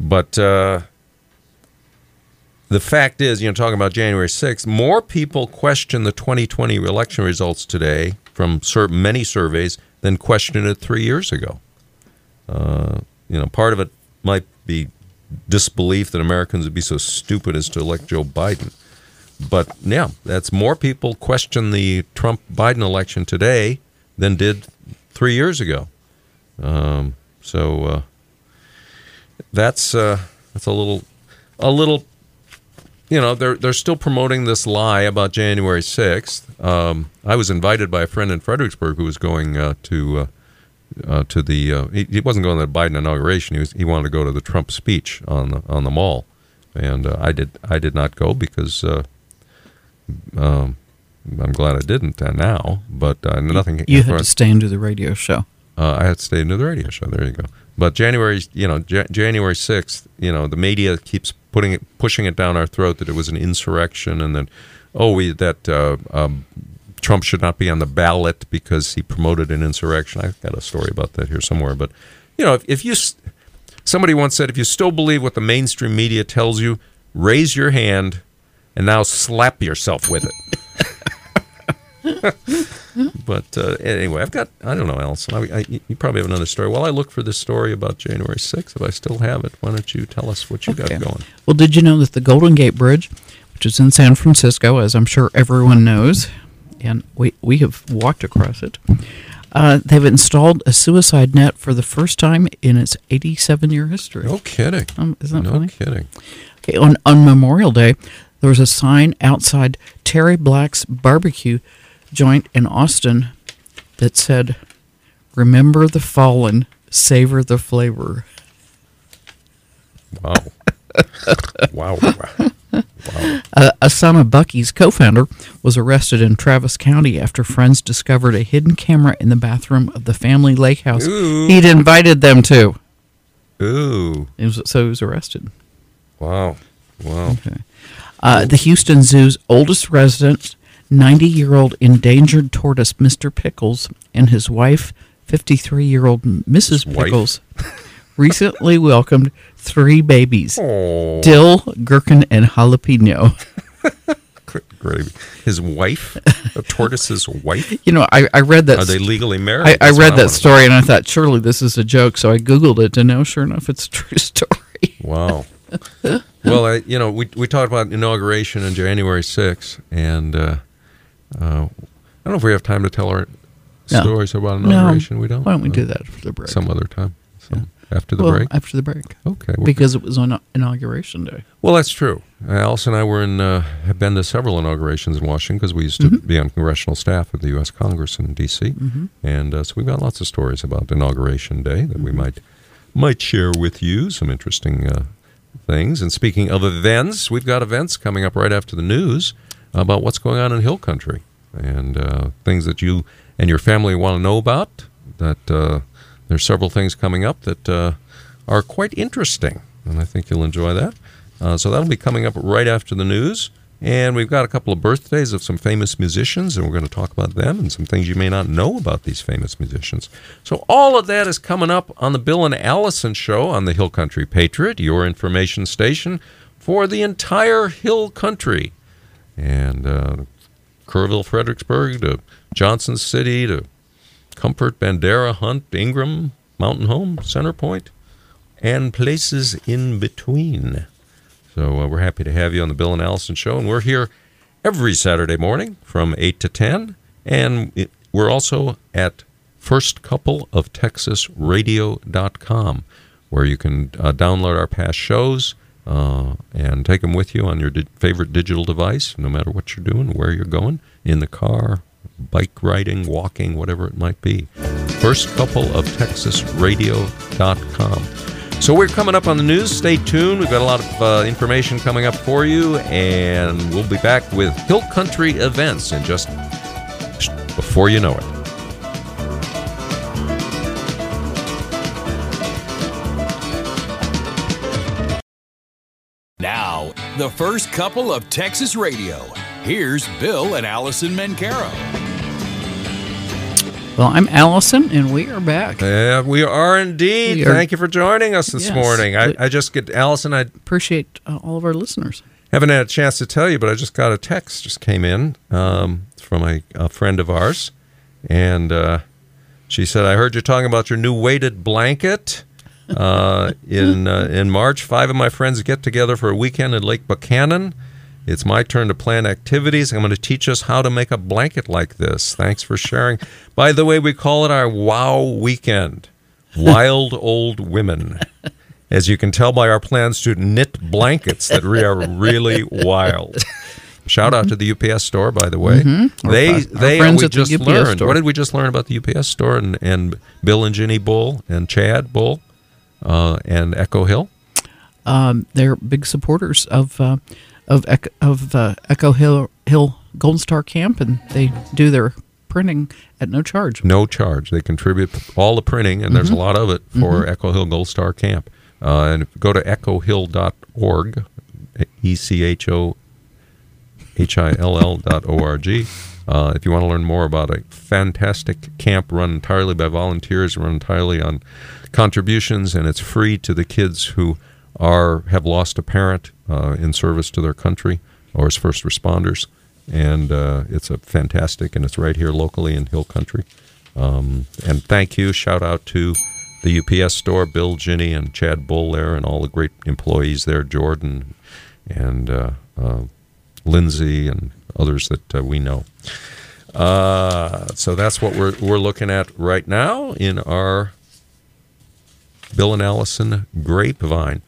but uh, the fact is, you know, talking about January 6th, more people question the 2020 election results today from sur- many surveys than questioned it three years ago. Uh, you know, part of it might be disbelief that Americans would be so stupid as to elect Joe Biden. But yeah, that's more people question the Trump Biden election today than did three years ago. Um, so uh, that's uh, that's a little a little you know they're they're still promoting this lie about January sixth. Um, I was invited by a friend in Fredericksburg who was going uh, to uh, uh, to the uh, he, he wasn't going to the Biden inauguration. He was he wanted to go to the Trump speech on the on the mall, and uh, I did I did not go because. Uh, um, I'm glad I didn't uh, now, but uh, nothing. You had to stay into the radio show. Uh, I had to stay into the radio show. There you go. But January, you know, J- January sixth, you know, the media keeps putting it, pushing it down our throat that it was an insurrection, and then, oh, we that uh, um, Trump should not be on the ballot because he promoted an insurrection. I've got a story about that here somewhere. But you know, if, if you somebody once said, if you still believe what the mainstream media tells you, raise your hand and now slap yourself with it. (laughs) but uh, anyway, I've got, I don't know, Alison. I, I, you probably have another story. While I look for this story about January 6th, if I still have it, why don't you tell us what you okay. got going? Well, did you know that the Golden Gate Bridge, which is in San Francisco, as I'm sure everyone knows, and we, we have walked across it, uh, they've installed a suicide net for the first time in its 87 year history. No kidding. Um, isn't that no funny? kidding. Okay, on, on Memorial Day, there was a sign outside Terry Black's barbecue joint in Austin that said, Remember the fallen, savor the flavor. Wow. (laughs) wow. wow. Uh, a son of Buc-ee's co founder was arrested in Travis County after friends discovered a hidden camera in the bathroom of the family lake house Ooh. he'd invited them to. Ooh. Was, so he was arrested. Wow. Wow. Okay. Uh, the Houston Zoo's oldest resident, 90 year old endangered tortoise, Mr. Pickles, and his wife, 53 year old Mrs. His? Pickles, recently welcomed three babies Oh. dill, gherkin, and jalapeno. (laughs) Gravy. His wife? A tortoise's wife? You know, I, I read that. Are they legally married? I, I read wanna that story and I thought, surely this is a joke. So I Googled it, and now, sure enough, it's a true (laughs) story. Wow. well, I, you know, we we talked about inauguration on January 6th, and uh, uh, I don't know if we have time to tell our No. stories about No. inauguration. We don't. Why don't we Uh, do that for the break? some other time? Some, After the well, break. After the break. Okay. Because it was on inauguration day. Well, that's true. Uh, Alice and I were in, uh, have been to several inaugurations in Washington because we used to Mm-hmm. be on congressional staff at the U.S. Congress in D.C. And uh, so we've got lots of stories about Inauguration Day that Mm-hmm. we might might share with you. Some interesting uh, things. And speaking of events, we've got events coming up right after the news about what's going on in Hill Country and uh, things that you and your family want to know about. That uh, there's several things coming up that uh, are quite interesting, and I think you'll enjoy that. Uh, so that'll be coming up right after the news. And we've got a couple of birthdays of some famous musicians, and we're going to talk about them and some things you may not know about these famous musicians. So all of that is coming up on the Bill and Alison Show on the Hill Country Patriot, your information station for the entire Hill Country. And uh, Kerrville, Fredericksburg, to Johnson City, to Comfort, Bandera, Hunt, Ingram, Mountain Home, Center Point, and places in between. So uh, we're happy to have you on the Bill and Alison Show, and we're here every Saturday morning from 8 to 10. And it, we're also at firstcoupleoftexasradio.com, where you can uh, download our past shows uh, and take them with you on your di- favorite digital device, no matter what you're doing, where you're going, in the car, bike riding, walking, whatever it might be. First couple of TexasRadio.com. So we're coming up on the news. Stay tuned. We've got a lot of uh, information coming up for you, and we'll be back with Hill Country events in just before you know it. The first couple of Texas Radio. Here's Bill and Alison Mencarow. Well, I'm Alison, and we are back. Yeah, we are indeed. We are- Thank you for joining us this Yes. morning. I, I just get Alison. I Appreciate uh, all of our listeners. haven't had a chance to tell you, but I just got a text just came in um, from a, a friend of ours, and uh, she said, "I heard you talking about your new weighted blanket." Uh, in uh, in March, five of my friends get together for a weekend in Lake Buchanan. It's my turn to plan activities. I'm going to teach us how to make a blanket like this. Thanks for sharing. By the way, we call it our Wow Weekend. Wild Old Women. As you can tell by our plans to knit blankets that we are really wild. Shout out to the UPS store, by the way. Our They our they friends we at the just UPS learned. store. What did we just learn about the UPS store and, and Bill and Ginny Bull and Chad Bull uh, and Echo Hill? Um, they're big supporters of uh, of Echo, of uh, Echo Hill Hill Golden Star Camp, and they do their printing at no charge. No charge. They contribute all the printing, and there's a lot of it for Echo Hill Gold Star Camp. Uh, and go to echohill.org, E C H O H I L L dot O R G, uh, if you want to learn more about a fantastic camp run entirely by volunteers, run entirely on contributions, and it's free to the kids who are have lost a parent uh, in service to their country or as first responders. And uh, it's a fantastic, and it's right here locally in Hill Country. Um, and thank you. Shout out to the UPS store, Bill, Ginny, and Chad Bull there, and all the great employees there, Jordan and uh, uh, Lindsay and others that uh, we know. Uh, so that's what we're we're looking at right now in our Bill and Alison grapevine.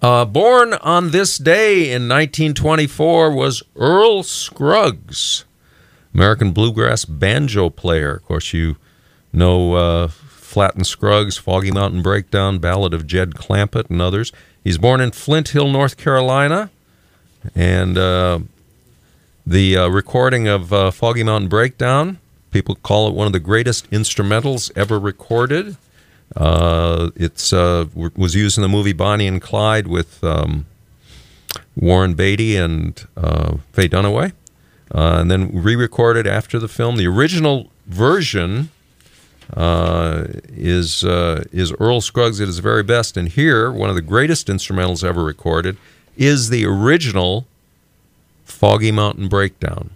Uh, born on this day in 1924 was Earl Scruggs, American bluegrass banjo player. Of course, you know uh, Flatt and Scruggs, Foggy Mountain Breakdown, Ballad of Jed Clampett, and others. He's born in Flint Hill, North Carolina, and uh, the uh, recording of uh, Foggy Mountain Breakdown, people call it one of the greatest instrumentals ever recorded. Uh, it's uh, was used in the movie Bonnie and Clyde with um, Warren Beatty and uh, Faye Dunaway, uh, and then re-recorded after the film. The original version uh, is uh, is Earl Scruggs at his very best, and here one of the greatest instrumentals ever recorded is the original Foggy Mountain Breakdown.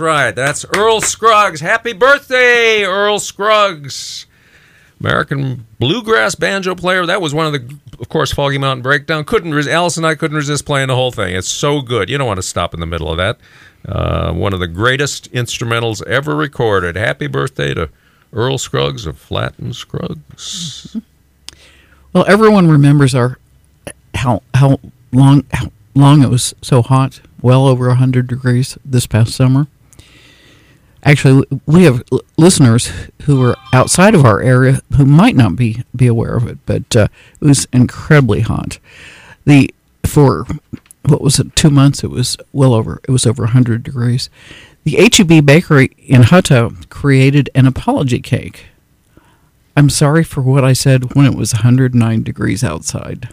Right. That's Earl Scruggs. Happy birthday, Earl Scruggs. American bluegrass banjo player. That was one of the, of course, Foggy Mountain Breakdown. Couldn't res- Alice and I couldn't resist playing the whole thing. It's so good. You don't want to stop in the middle of that. Uh, one of the greatest instrumentals ever recorded. Happy birthday to Earl Scruggs of Flatt and Scruggs. Well, everyone remembers our how how long how long it was so hot, well over hundred degrees this past summer. Actually, we have listeners who are outside of our area who might not be be aware of it, but uh, it was incredibly hot. The for what was it? Two months. It was well over. It was over hundred degrees. The HEB Bakery in Hutto created an apology cake. I'm sorry for what I said when it was 109 degrees outside.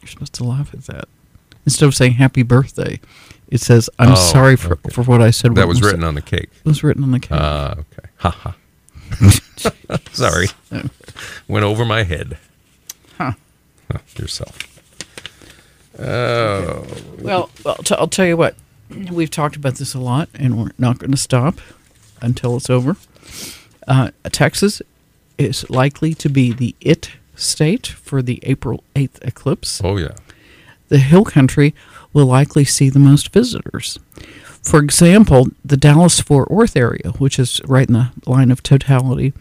You're supposed to laugh at that. Instead of saying happy birthday, it says, I'm Oh, sorry for, okay. for what I said. That was written on the cake. It was written on the cake. Ah, okay. Ha ha. (laughs) (laughs) Sorry. (laughs) Went over my head. Huh. Huh, yourself. Oh, Well, well t- I'll tell you what. We've talked about this a lot, and we're not going to stop until it's over. Uh, Texas is likely to be the it state for the April 8th eclipse. oh yeah. the hill country will likely see the most visitors. For example, the Dallas Fort Worth area, which is right in the line of totality,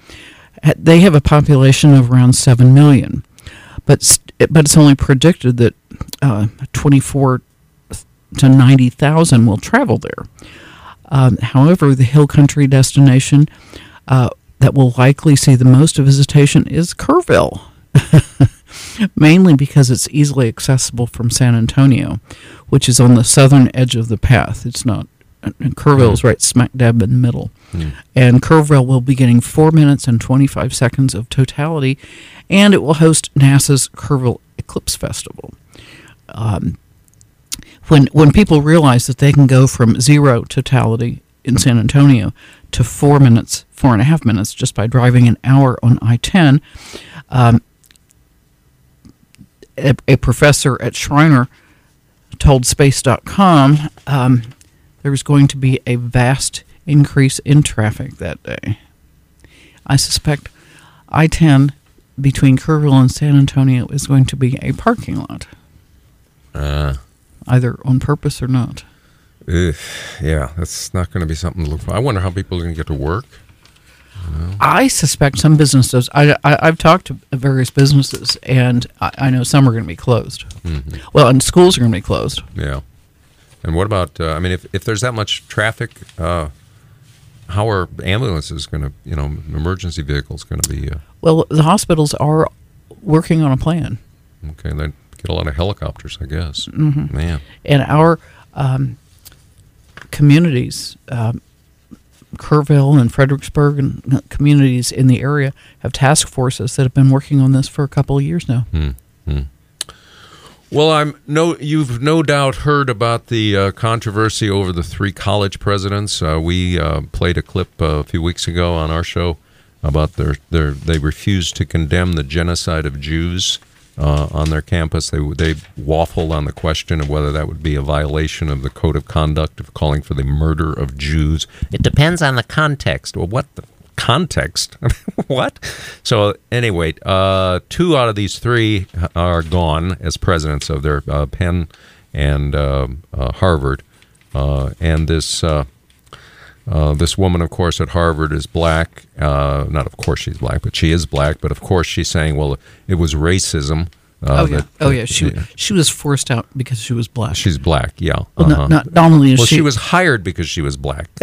they have a population of around 7 million. But, but it's only predicted that uh, 24 to 90,000 will travel there. Um, however, the hill country destination uh, that will likely see the most visitation is Kerrville (laughs) mainly because it's easily accessible from San Antonio, which is on the southern edge of the path. It's not, and Kerrville is hmm. right smack dab in the middle. Hmm. And Kerrville will be getting 4 minutes and 25 seconds of totality, and it will host NASA's Kerrville Eclipse Festival. Um, when, when people realize that they can go from zero totality in San Antonio to four minutes, four and a half minutes, just by driving an hour on I 10, um, a, a professor at Schreiner told Space.com um, there was going to be a vast increase in traffic that day. I suspect I 10 between Kerrville and San Antonio is going to be a parking lot, Uh, either on purpose or not. ugh, yeah, that's not going to be something to look for. I wonder how people are going to get to work. I suspect some businesses. I, I I've talked to various businesses, and I, I know some are going to be closed. Well, and schools are going to be closed. Yeah. And what about? Uh, I mean, if if there's that much traffic, uh, how are ambulances going to? You know, emergency vehicles going to be? Uh, Well, the hospitals are working on a plan. okay, they get a lot of helicopters, I guess. Mm-hmm. Man. and our um, communities, um, Kerrville and Fredericksburg, and uh, communities in the area have task forces that have been working on this for a couple of years now. Well, I'm no. You've no doubt heard about the uh, controversy over the three college presidents. Uh, we uh, played a clip uh, a few weeks ago on our show about their their they refused to condemn the genocide of Jews uh, on their campus. They they waffled on the question of whether that would be a violation of the code of conduct of calling for the murder of Jews. It depends on the context. Well, what the context? (laughs) what? So anyway, uh, two out of these three are gone as presidents of their uh, Penn and uh, uh, Harvard, uh, and this. Uh, this woman, of course, at Harvard is black. Uh, not, of course, she's black, but she is black. But of course, she's saying, "Well, it was racism." Uh, oh yeah, that- oh yeah. She yeah. she was forced out because she was black. she's black. Yeah. well, uh-huh. not, not well, she, she was hired because she was black. (laughs)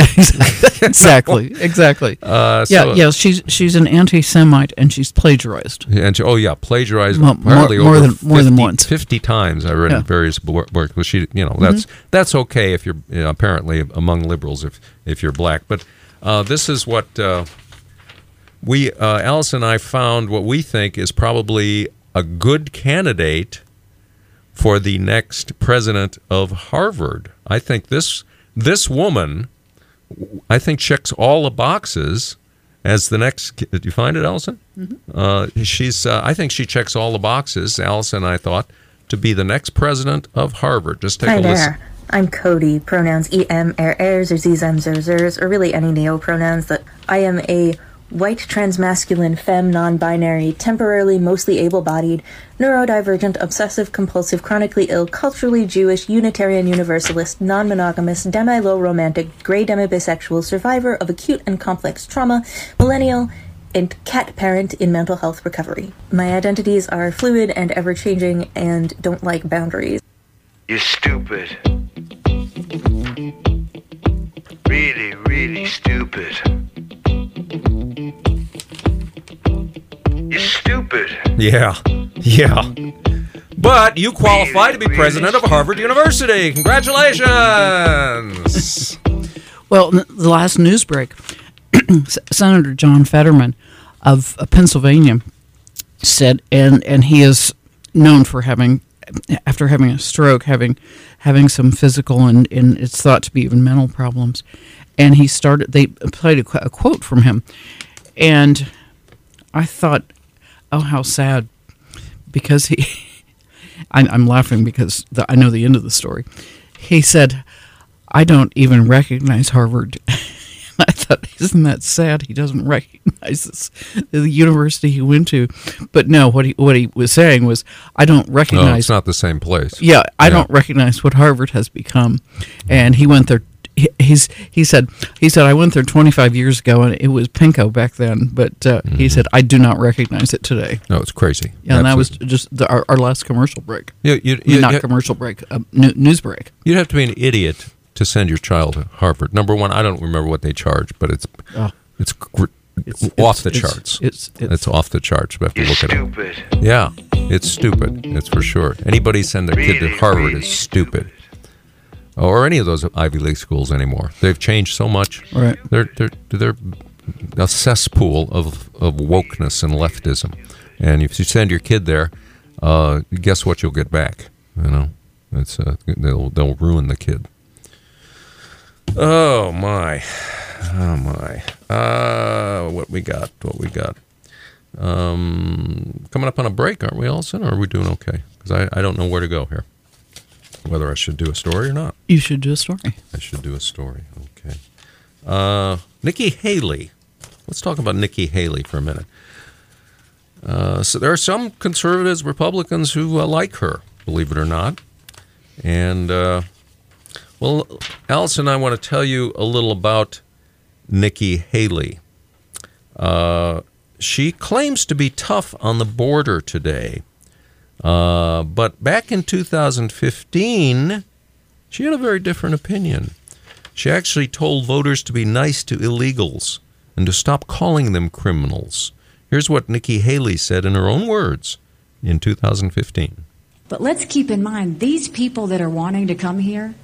exactly (laughs) exactly. Uh, yeah, so- yeah. She's she's an anti-Semite and she's plagiarized. And she, oh yeah, plagiarized Well, more- more than- more than once. Fifty times I read Yeah. Mm-hmm. in various works. Well, she, you know, that's that's okay if you're you know, apparently among liberals if if you're black. But uh, this is what uh, we uh, Alice and I found. What we think is probably a good candidate for the next president of Harvard. I think this this woman, I think checks all the boxes as the next. Did you find it, Alison? Uh, she's. Uh, I think she checks all the boxes. Alison I thought to be the next president of Harvard. Just take Hi a listen. there. I'm Cody, pronouns em, er, ers, or zem, zer, zers, or really any neo pronouns that I am a white transmasculine femme non-binary temporarily mostly able-bodied neurodivergent obsessive compulsive chronically ill culturally jewish unitarian universalist non-monogamous demi-low romantic gray demi-bisexual survivor of acute and complex trauma millennial and cat parent in mental health recovery my identities are fluid and ever-changing and don't like boundaries You're stupid. Really, really stupid. You're stupid. Yeah, yeah. But you qualify to be president of Harvard University. Congratulations! Well, the last news break, (clears throat) Senator John Fetterman of uh, Pennsylvania said, and and he is known for having, after having a stroke, having having some physical and, and it's thought to be even mental problems, and he started. They played a, qu- a quote from him, and I thought, oh, how sad, because he. (laughs) I'm, I'm laughing because the, I know the end of the story. He said, I don't even recognize Harvard. (laughs) I thought, isn't that sad? He doesn't recognize this, the university he went to. But no, what he what he was saying was, I don't No, recognize. it's not the same place. yeah, I Yeah. don't recognize what Harvard has become. And he went there. He- He's he said he said I went there 25 years ago and it was Pinko back then, but uh, Mm-hmm. he said I do not recognize it today. No, it's crazy. Yeah, and that was just the, our, our last commercial break. You, you, I mean, you, not you- commercial break, uh, new, news break. You'd have to be an idiot to send your child to Harvard. Number one, I don't remember what they charge, but it's Oh. it's, gr- It's- off it's- the it's- charts. it's- it's- off the charts. We have to You're look at it. stupid. Yeah, it's stupid. It's for sure. Anybody send their kid to Harvard really is stupid. Or any of those Ivy League schools anymore. They've changed so much. Right. They're they're they're a cesspool of of wokeness and leftism. And if you send your kid there, uh, guess what you'll get back? You know, it's uh, they'll they'll ruin the kid. Oh my, oh my. Uh, what we got? What we got? Um, coming up on a break, aren't we, Alison? Or are we doing okay? Because I, I don't know where to go here. Whether I should do a story or not. You should do a story. I should do a story. Okay. Uh, Nikki Haley. Let's talk about Nikki Haley for a minute. Uh, so there are some conservatives, Republicans who uh, like her, believe it or not. And, uh, well, Alison, I want to tell you a little about Nikki Haley. Uh, she claims to be tough on the border today. Uh, but back in 2015, she had a very different opinion. She actually told voters to be nice to illegals and to stop calling them criminals. Here's what Nikki Haley said in her own words in 2015. But let's keep in mind these people that are wanting to come here,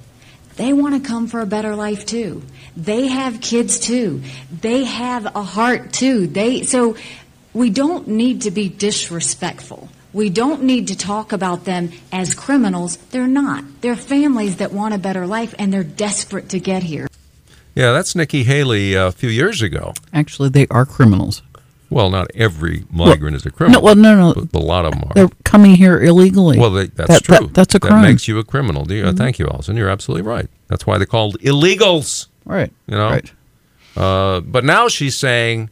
they want to come for a better life too. They have kids too. They have a heart too. They so we don't need to be disrespectful. We don't need to talk about them as criminals. They're not. They're families that want a better life and they're desperate to get here. Yeah, that's Nikki Haley uh, a few years ago. Actually, they are criminals. Well, not every migrant is a criminal. No, well, no, no. But, but a lot of them are. They're coming here illegally. Well, they, that's That- that- true. that's a crime. Mm-hmm. That makes you a criminal. Do you- uh, Thank you, Alison. You're absolutely right. That's why they're called illegals. right. You know? Right. Uh, but now she's saying,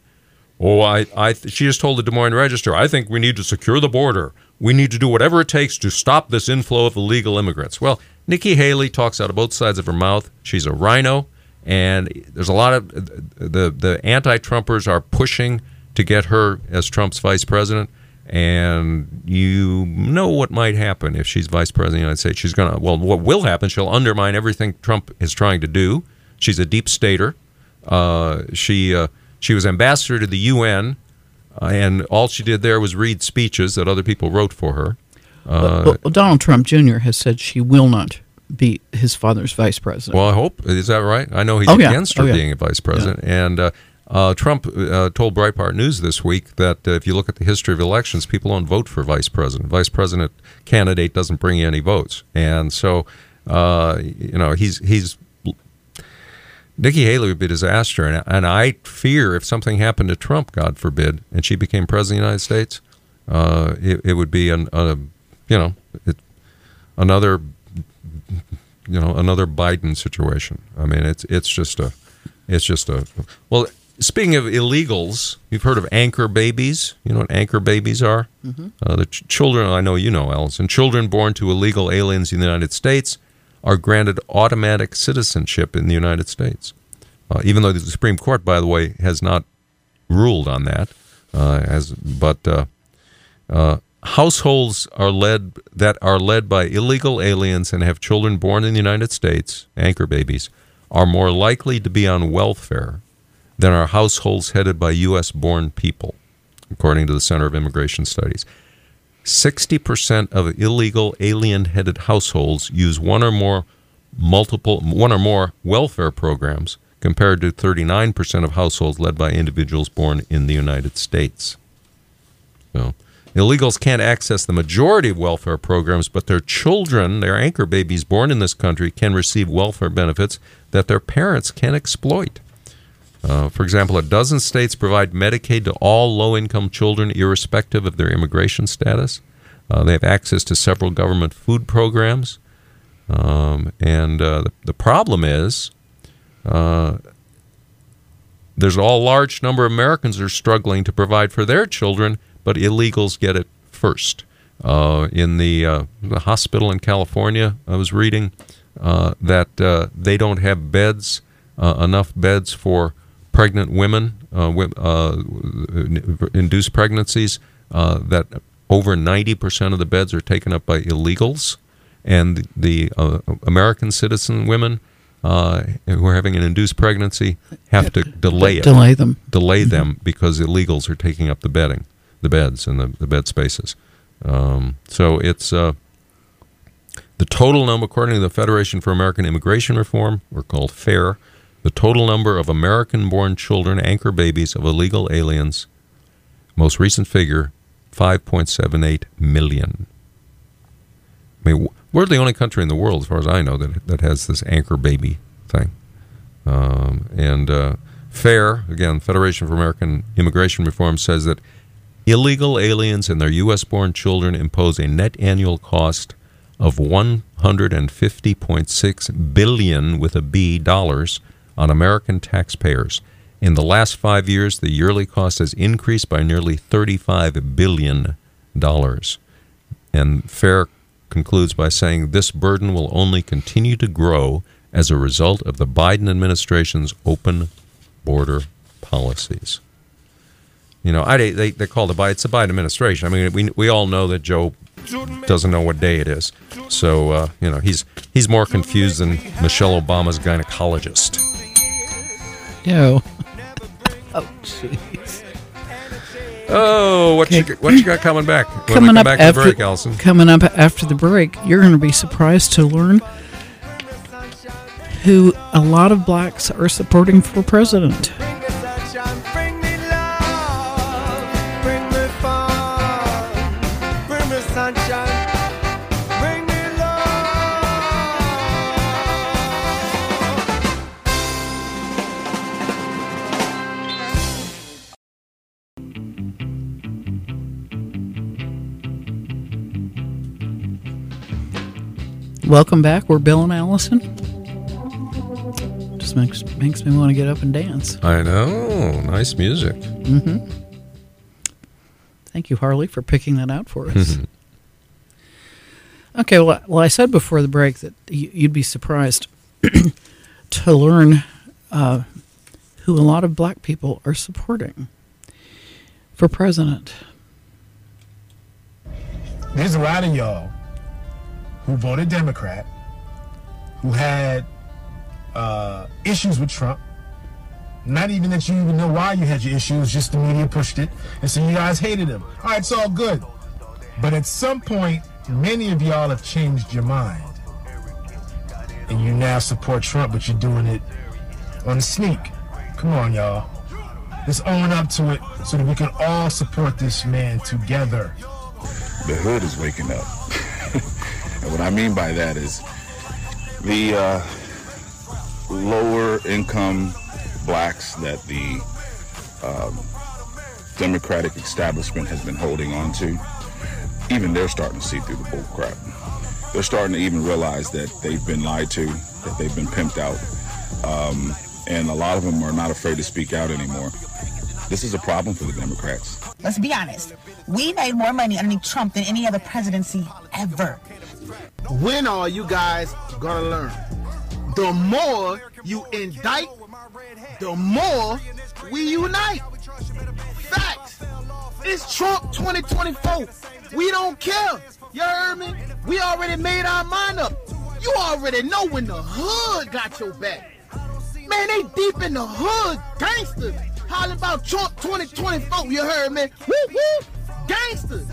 "Oh, I, I." She just told the Des Moines Register, "I think we need to secure the border. We need to do whatever it takes to stop this inflow of illegal immigrants." Well, Nikki Haley talks out of both sides of her mouth. She's a RINO, and there's a lot of the the anti-Trumpers are pushing to get her as Trump's vice president. And you know what might happen if she's vice president of the United States. She's going to, well, what will happen, she'll undermine everything Trump is trying to do. She's a deep stater. Uh, she uh, she was ambassador to the UN, uh, and all she did there was read speeches that other people wrote for her. Uh, Well, well, Donald Trump Jr. has said she will not be his father's vice president. well, I hope is that right? I know he's Oh, yeah. against her Oh, yeah. being a vice president, and uh, uh, Trump uh, told Breitbart News this week that uh, if you look at the history of elections, people don't vote for vice president. Vice president candidate doesn't bring you any votes, and so uh, you know he's he's Nikki Haley would be a disaster, and, and I fear if something happened to Trump, God forbid, and she became president of the United States, uh, it, it would be an, a, you know, it, another you know another Biden situation. I mean, it's it's just a it's just a well. Speaking of illegals, you've heard of anchor babies. You know what anchor babies are? Uh, the ch- children, I know you know, Alison. Children born to illegal aliens in the United States are granted automatic citizenship in the United States. Uh, even though the Supreme Court, by the way, has not ruled on that, uh, as but uh, uh, households are led that are led by illegal aliens and have children born in the United States, anchor babies, are more likely to be on welfare than are households headed by U.S. born people, according to the Center of Immigration Studies. 60% of illegal alien headed households use one or more multiple one or more welfare programs compared to 39% of households led by individuals born in the United States. So, illegals can't access the majority of welfare programs, but their children, their anchor babies born in this country, can receive welfare benefits that their parents can exploit. Uh, for example, a dozen states provide Medicaid to all low income children, irrespective of their immigration status. Uh, they have access to several government food programs. Um, and uh, the, the problem is uh, there's a large number of Americans are struggling to provide for their children, but illegals get it first. Uh, in the, the hospital in California, I was reading that they don't have beds, enough beds for pregnant women, uh, uh, induced pregnancies, uh, that over 90% of the beds are taken up by illegals. And the uh, American citizen women uh, who are having an induced pregnancy have to delay it Delay them. delay them because illegals are taking up the bedding, the beds and the, the bed spaces. Um, so it's uh, the total number, according to the Federation for American Immigration Reform, or called FAIR, the total number of American-born children, anchor babies of illegal aliens, most recent figure, 5.78 million. I mean, we're the only country in the world, as far as I know, that that has this anchor baby thing. Um, and uh, FAIR, again, Federation for American Immigration Reform, says that illegal aliens and their U.S. born children impose a net annual cost of 150.6 billion with a B dollars on American taxpayers. In the last five years, the yearly cost has increased by nearly 35 billion dollars. And FAIR concludes by saying this burden will only continue to grow as a result of the Biden administration's open border policies. You know, I, they, they call the Biden, it's the Biden administration. I mean, we, we all know that Joe doesn't know what day it is. So, uh, you know, he's he's more confused than Michelle Obama's gynecologist. Yo. Oh, jeez. Oh, what, you, what you got coming back? When Coming come up back after the break, Alison. coming up after the break, you're going to be surprised to learn who a lot of blacks are supporting for president. Welcome back. We're Bill and Alison. Just makes makes me want to get up and dance. I know. Nice music. Thank you, Harley, for picking that out for us. (laughs) okay, well, well, I said before the break that you'd be surprised (clears throat) to learn uh, who a lot of black people are supporting for president. There's a lot of y'all who voted Democrat, who had uh, issues with Trump. Not even that you even know why you had your issues, just the media pushed it. And so you guys hated him. All right, it's all good. But at some point, many of y'all have changed your mind. And you now support Trump, but you're doing it on the sneak. Come on, y'all. Let's own up to it so that we can all support this man together. the hood is waking up. (laughs) and what I mean by that is the uh, lower income blacks that the um, Democratic establishment has been holding on to, even they're starting to see through the bull crap. they're starting to even realize that they've been lied to, that they've been pimped out, um, and a lot of them are not afraid to speak out anymore. This is a problem for the Democrats. Let's be honest. We made more money underneath Trump than any other presidency ever. When are you guys gonna learn? The more you indict, the more we unite. Facts. It's Trump 2024. We don't care. You heard me? We already made our mind up. You already know when the hood got your back. Man, they deep in the hood, gangsters. Hollering about Trump 2024. You heard me? Woo woo, gangsters.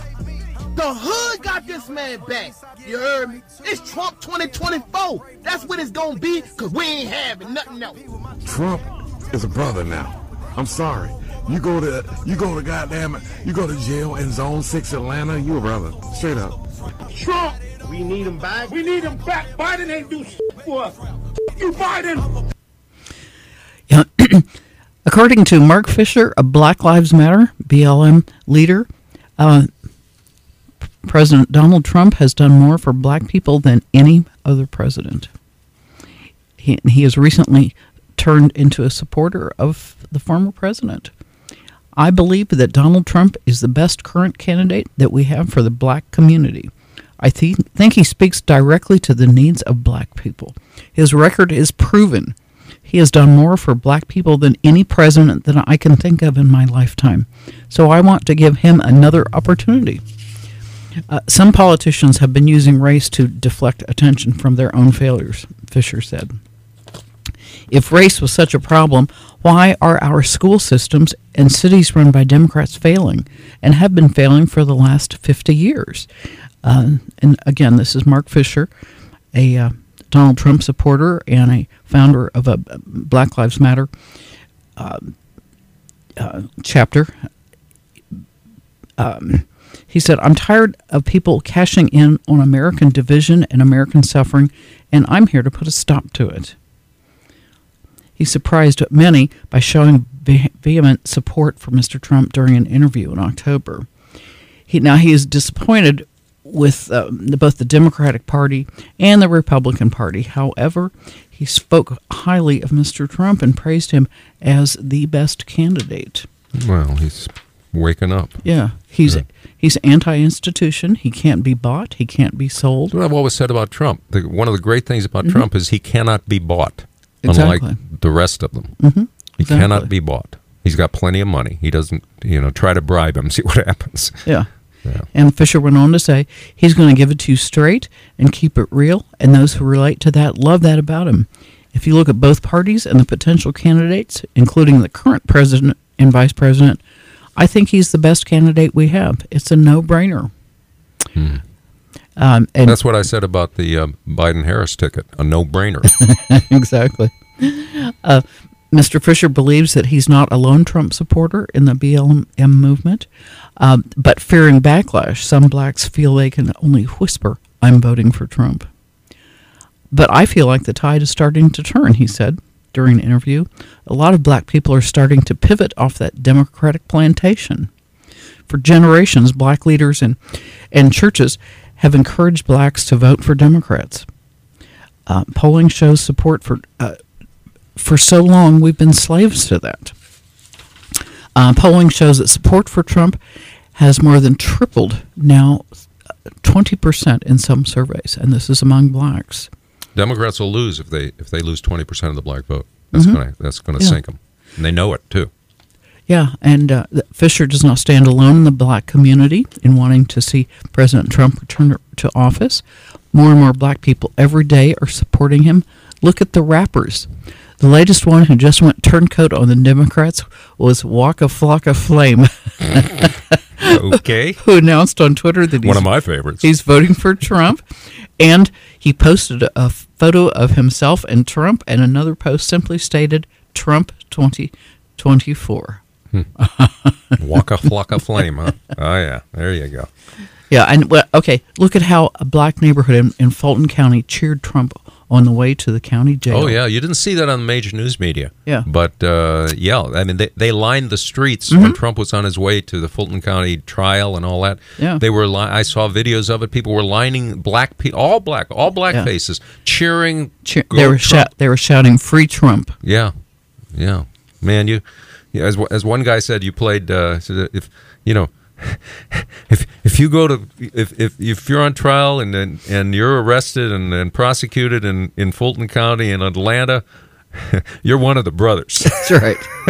The hood got this man back. You heard me? It's Trump 2024. That's what it's gonna be, cause we ain't having nothing else. Trump is a brother now. I'm sorry. You go to you go to goddamn you go to jail in Zone Six Atlanta. You a brother, straight up. Trump, we need him back. We need him back. Biden ain't do shit for us. You Biden. Yeah. (coughs) According to Mark Fisher, a Black Lives Matter BLM leader, uh, President Donald Trump has done more for black people than any other president. He, he has recently turned into a supporter of the former president. I believe that Donald Trump is the best current candidate that we have for the black community. I th- think he speaks directly to the needs of black people. His record is proven. He has done more for black people than any president that I can think of in my lifetime. So I want to give him another opportunity. Uh, some politicians have been using race to deflect attention from their own failures, Fisher said. If race was such a problem, why are our school systems and cities run by Democrats failing and have been failing for the last 50 years? Uh, and again, this is Mark Fisher, a uh, Donald Trump supporter and a founder of a Black Lives Matter uh, uh, chapter. Um, he said, I'm tired of people cashing in on American division and American suffering, and I'm here to put a stop to it. He surprised many by showing vehement support for Mr. Trump during an interview in October. He, now, he is disappointed with um, the, both the Democratic Party and the Republican Party. However, he spoke highly of Mr. Trump and praised him as the best candidate. Well, he's waking up. Yeah, he's he's anti-institution. He can't be bought. He can't be sold. What I've always said about Trump. The, one of the great things about Mhm. Trump is he cannot be bought, Exactly. unlike the rest of them. Mhm. He Exactly. cannot be bought. He's got plenty of money. He doesn't, you know, try to bribe him. (laughs) See what happens. Yeah. Yeah. And Fisher went on to say he's going to give it to you straight and keep it real, and those who relate to that love that about him. If you look at both parties and the potential candidates, including the current president and vice president, I think he's the best candidate we have. It's a no-brainer. Um, and Hmm. That's what I said about the uh, Biden Harris ticket. A no brainer. (laughs) exactly. Uh, Mr. Fisher believes that he's not a lone Trump supporter in the BLM movement, um, but fearing backlash, some blacks feel they can only whisper, I'm voting for Trump. But I feel like the tide is starting to turn, he said during an interview. A lot of black people are starting to pivot off that Democratic plantation. For generations, black leaders and, and churches have encouraged blacks to vote for Democrats. Uh, polling shows support for uh, for so long we've been slaves to that. Uh, polling shows that support for Trump has more than tripled now, twenty percent in some surveys, and this is among blacks. Democrats will lose if they if they lose twenty percent of the black vote. That's Mhm. gonna that's gonna Yeah. sink them, and they know it too. Yeah, and uh, Fisher does not stand alone in the black community in wanting to see President Trump return to office. More and more black people every day are supporting him. Look at the rappers. The latest one who just went turncoat on the Democrats was Waka Flocka Flame. (laughs) Okay. (laughs) who announced on Twitter that he's, One of my favorites. He's voting for Trump, and he posted a photo of himself and Trump, and another post simply stated Trump twenty twenty four. Hmm. (laughs) Waka flocka flame, huh? Oh yeah, there you go. Yeah, and well, okay, look at how a black neighborhood in, in Fulton County cheered Trump on the way to the county jail. Oh yeah, you didn't see that on the major news media. Yeah. but uh, yeah, I mean they, they lined the streets Mm-hmm. when Trump was on his way to the Fulton County trial and all that. Yeah. they were. Li- I saw videos of it. People were lining black, pe- all black, all black Yeah. faces, cheering. Cheer- they were Trump." shout, they were shouting "Free Trump." Yeah, yeah, man. You, yeah, as as one guy said, you played. Uh, if you know, if if you go to if if, if you're on trial and and, and you're arrested and, and prosecuted in in Fulton County in Atlanta. (laughs) You're one of the brothers. (laughs) That's right. (laughs)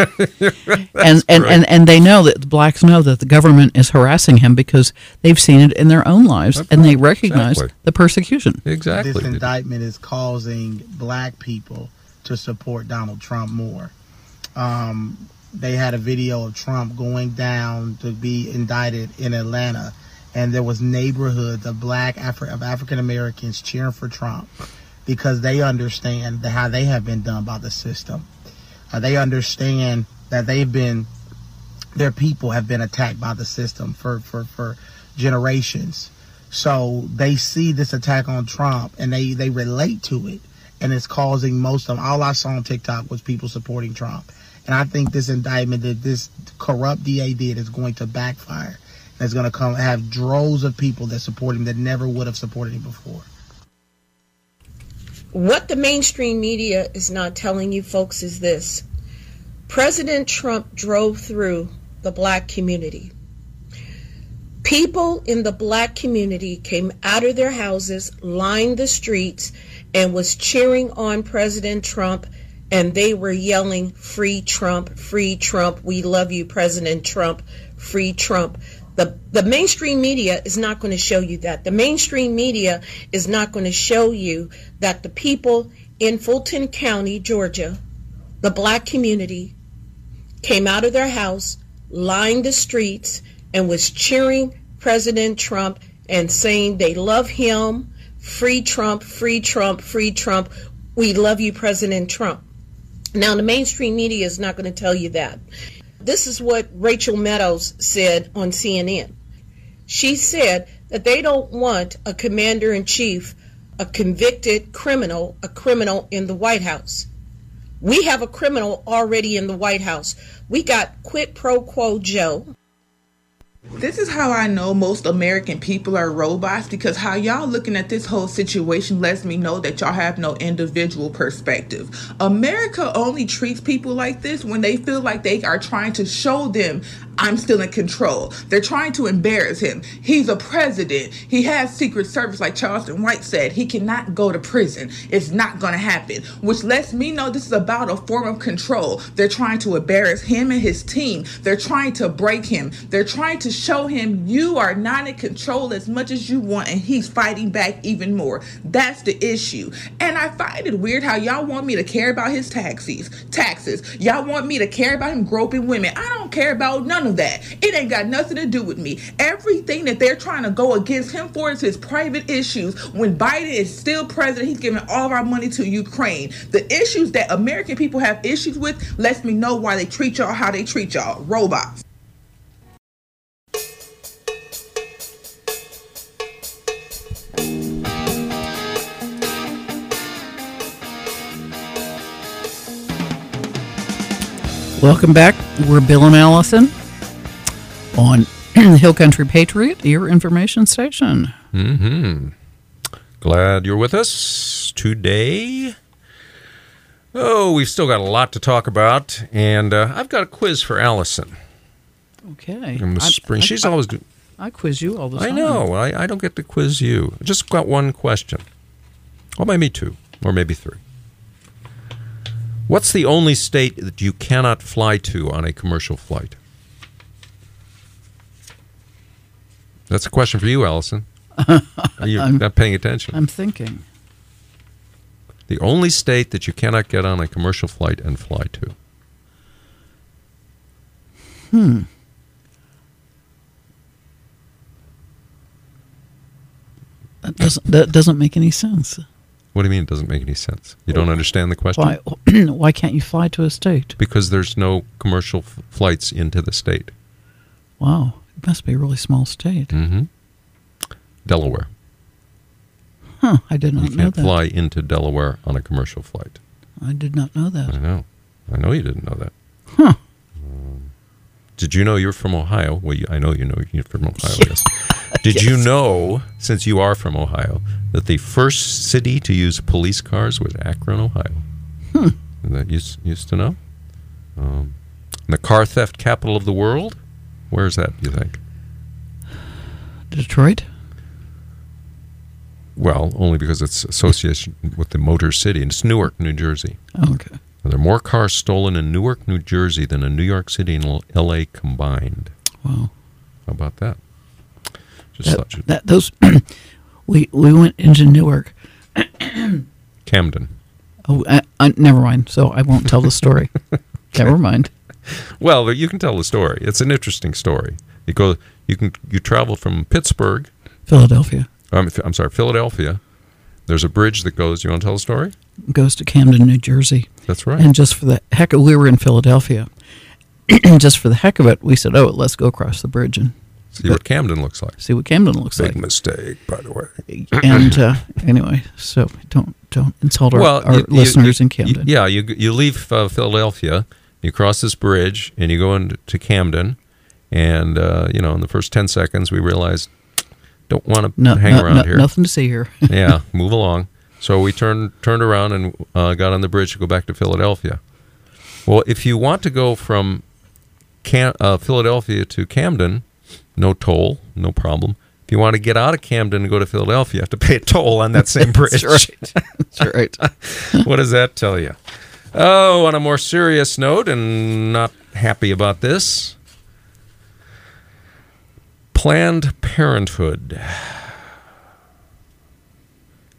and, and, great. and and they know that the blacks know that the government is harassing him because they've seen it in their own lives and they recognize Exactly. the persecution. Exactly. This indictment is causing black people to support Donald Trump more. Um, they had a video of Trump going down to be indicted in Atlanta, and there was neighborhoods of black Afri- of African Americans cheering for Trump because they understand how they have been done by the system. Uh, they understand that they've been their people have been attacked by the system for, for, for generations. So they see this attack on Trump and they, they relate to it. And it's causing most of them. All I saw on TikTok was people supporting Trump. And I think this indictment that this corrupt DA did is going to backfire. It's going to come have droves of people that support him that never would have supported him before. What the mainstream media is not telling you folks is this President Trump drove through the black community. People in the black community came out of their houses, lined the streets, and was cheering on President Trump, and they were yelling, Free Trump, free Trump, we love you, President Trump, free Trump. The, the mainstream media is not going to show you that. The mainstream media is not going to show you that the people in Fulton County, Georgia, the black community, came out of their house, lined the streets, and was cheering President Trump and saying they love him, free Trump, free Trump, free Trump. We love you, President Trump. Now, the mainstream media is not going to tell you that. This is what Rachel Meadows said on CNN. She said that they don't want a commander in chief, a convicted criminal, a criminal in the White House. We have a criminal already in the White House. We got quid pro quo Joe. This is how I know most American people are robots because how y'all looking at this whole situation lets me know that y'all have no individual perspective. America only treats people like this when they feel like they are trying to show them I'm still in control. They're trying to embarrass him. He's a president. He has Secret Service, like Charleston White said. He cannot go to prison. It's not going to happen, which lets me know this is about a form of control. They're trying to embarrass him and his team. They're trying to break him. They're trying to show him you are not in control as much as you want, and he's fighting back even more. That's the issue. And I find it weird how y'all want me to care about his taxes. Taxes. Y'all want me to care about him groping women. I don't care about none of that. It ain't got nothing to do with me. Everything that they're trying to go against him for is his private issues. When Biden is still president, he's giving all of our money to Ukraine. The issues that American people have issues with lets me know why they treat y'all how they treat y'all. Robots. Welcome back. We're Bill and Alison on (clears throat) Hill Country Patriot, your information station. hmm Glad you're with us today. Oh, we've still got a lot to talk about, and uh, I've got a quiz for Alison. Okay. In the I- spring, I- she's I- always good. I quiz you all the time. I know. I, I don't get to quiz you. Just got one question. Well, maybe two, or maybe three. What's the only state that you cannot fly to on a commercial flight? That's a question for you, Alison. (laughs) Are you I'm- not paying attention? I'm thinking. The only state that you cannot get on a commercial flight and fly to. Hmm. That doesn't that doesn't make any sense. What do you mean it doesn't make any sense? You don't understand the question? Why (clears throat) why can't you fly to a state? Because there's no commercial f- flights into the state. Wow, must be a really small state. hmm Delaware. Huh, I did not you know that. You can't fly into Delaware on a commercial flight. I did not know that. I know. I know you didn't know that. Huh. Um, did you know you're from Ohio? Well, you, I know you know you're from Ohio. (laughs) Yes. Did you know, since you are from Ohio, that the first city to use police cars was Akron, Ohio? Hmm. That used used to know. Um, the car theft capital of the world. Where is that? Do you think? Detroit? Well, only because it's association with the Motor City, and it's Newark, New Jersey. Oh, okay. There are more cars stolen in Newark, New Jersey than in New York City and L- L.A. combined. Wow. How about that? Just That, thought you- that those (clears throat) we we went into Newark. (coughs) Camden. Oh, I, I, never mind. So I won't tell the story. (laughs) never mind. Well, you can tell the story. It's an interesting story. You go, you can, you travel from Pittsburgh, Philadelphia I'm, I'm sorry, Philadelphia. There's a bridge that goes. You want to tell the story? goes to Camden, New Jersey. That's right. And just for the heck of we were in Philadelphia. And (clears throat) just for the heck of it, we said, "Oh, let's go across the bridge and See what Camden looks like. see what Camden looks Big like." Big mistake, by the way. (clears throat) and uh, anyway, so don't don't insult our, well, our you- listeners you- in Camden. you- yeah, you you leave uh, Philadelphia, you cross this bridge, and you go into Camden, and uh, you know, in the first ten seconds, we realized don't want to No- hang no- around no- here. nothing to see here. (laughs) yeah, (laughs) move along. So we turned turned around and uh, got on the bridge to go back to Philadelphia. Well, if you want to go from Cam- uh, Philadelphia to Camden, no toll, no problem. If you want to get out of Camden and go to Philadelphia, you have to pay a toll on that same (laughs) bridge. That's right. That's right. what does that tell you? Oh, on a more serious note, and not happy about this, Planned Parenthood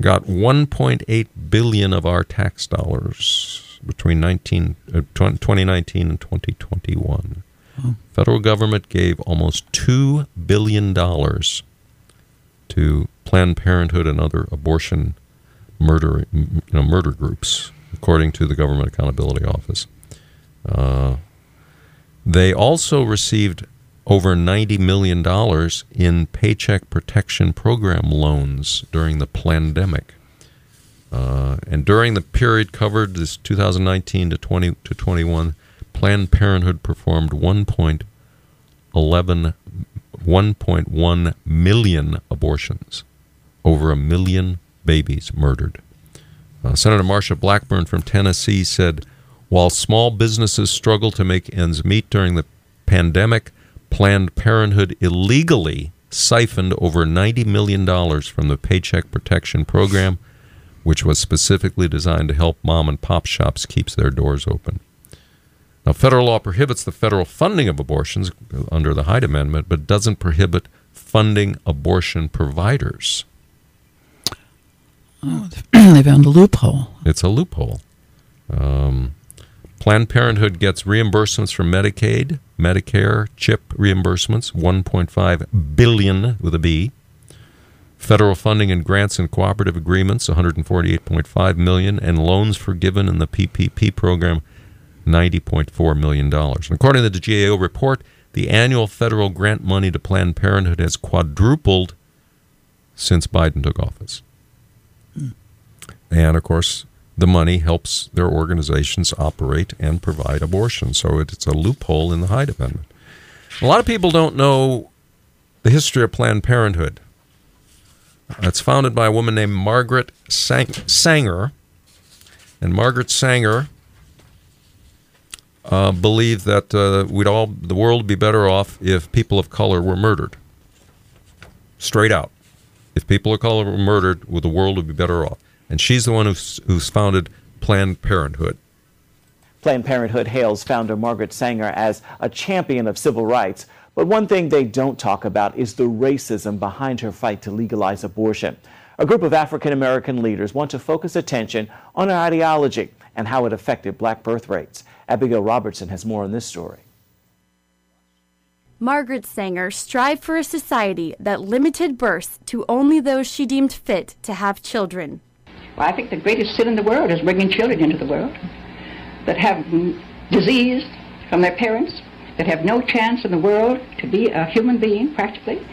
got 1.8 billion of our tax dollars between 19, uh, 2019 and 2021. Oh. Federal government gave almost two billion dollars to Planned Parenthood and other abortion murder, you know, murder groups, according to the Government Accountability Office. Uh, they also received over $90 million in Paycheck Protection Program loans during the pandemic. Uh, and during the period covered, this 2019 to 20 to 21, Planned Parenthood performed 1.11 1.1 million abortions, over a million babies murdered. Uh, Senator Marsha Blackburn from Tennessee said, while small businesses struggle to make ends meet during the pandemic, Planned Parenthood illegally siphoned over $90 million from the Paycheck Protection Program, which was specifically designed to help mom and pop shops keep their doors open. Now, federal law prohibits the federal funding of abortions under the Hyde Amendment, but doesn't prohibit funding abortion providers. Oh, (clears throat) they found a loophole. It's a loophole. Um, Planned Parenthood gets reimbursements from Medicaid, Medicare, CHIP reimbursements, 1.5 billion with a B. Federal funding and grants and cooperative agreements, 148.5 million, and loans forgiven in the PPP program, 90.4 million dollars. According to the GAO report, the annual federal grant money to Planned Parenthood has quadrupled since Biden took office. Hmm. And of course, the money helps their organizations operate and provide abortion. So it's a loophole in the Hyde Amendment. A lot of people don't know the history of Planned Parenthood. It's founded by a woman named Margaret Sang- Sanger. And Margaret Sanger uh, believed that uh, we'd all the world would be better off if people of color were murdered. Straight out, if people of color were murdered, well, the world would be better off. And she's the one who's, who's founded Planned Parenthood. Planned Parenthood hails founder Margaret Sanger as a champion of civil rights. But one thing they don't talk about is the racism behind her fight to legalize abortion. A group of African American leaders want to focus attention on her ideology and how it affected black birth rates. Abigail Robertson has more on this story. Margaret Sanger strived for a society that limited births to only those she deemed fit to have children. I think the greatest sin in the world is bringing children into the world that have disease from their parents, that have no chance in the world to be a human being, practically,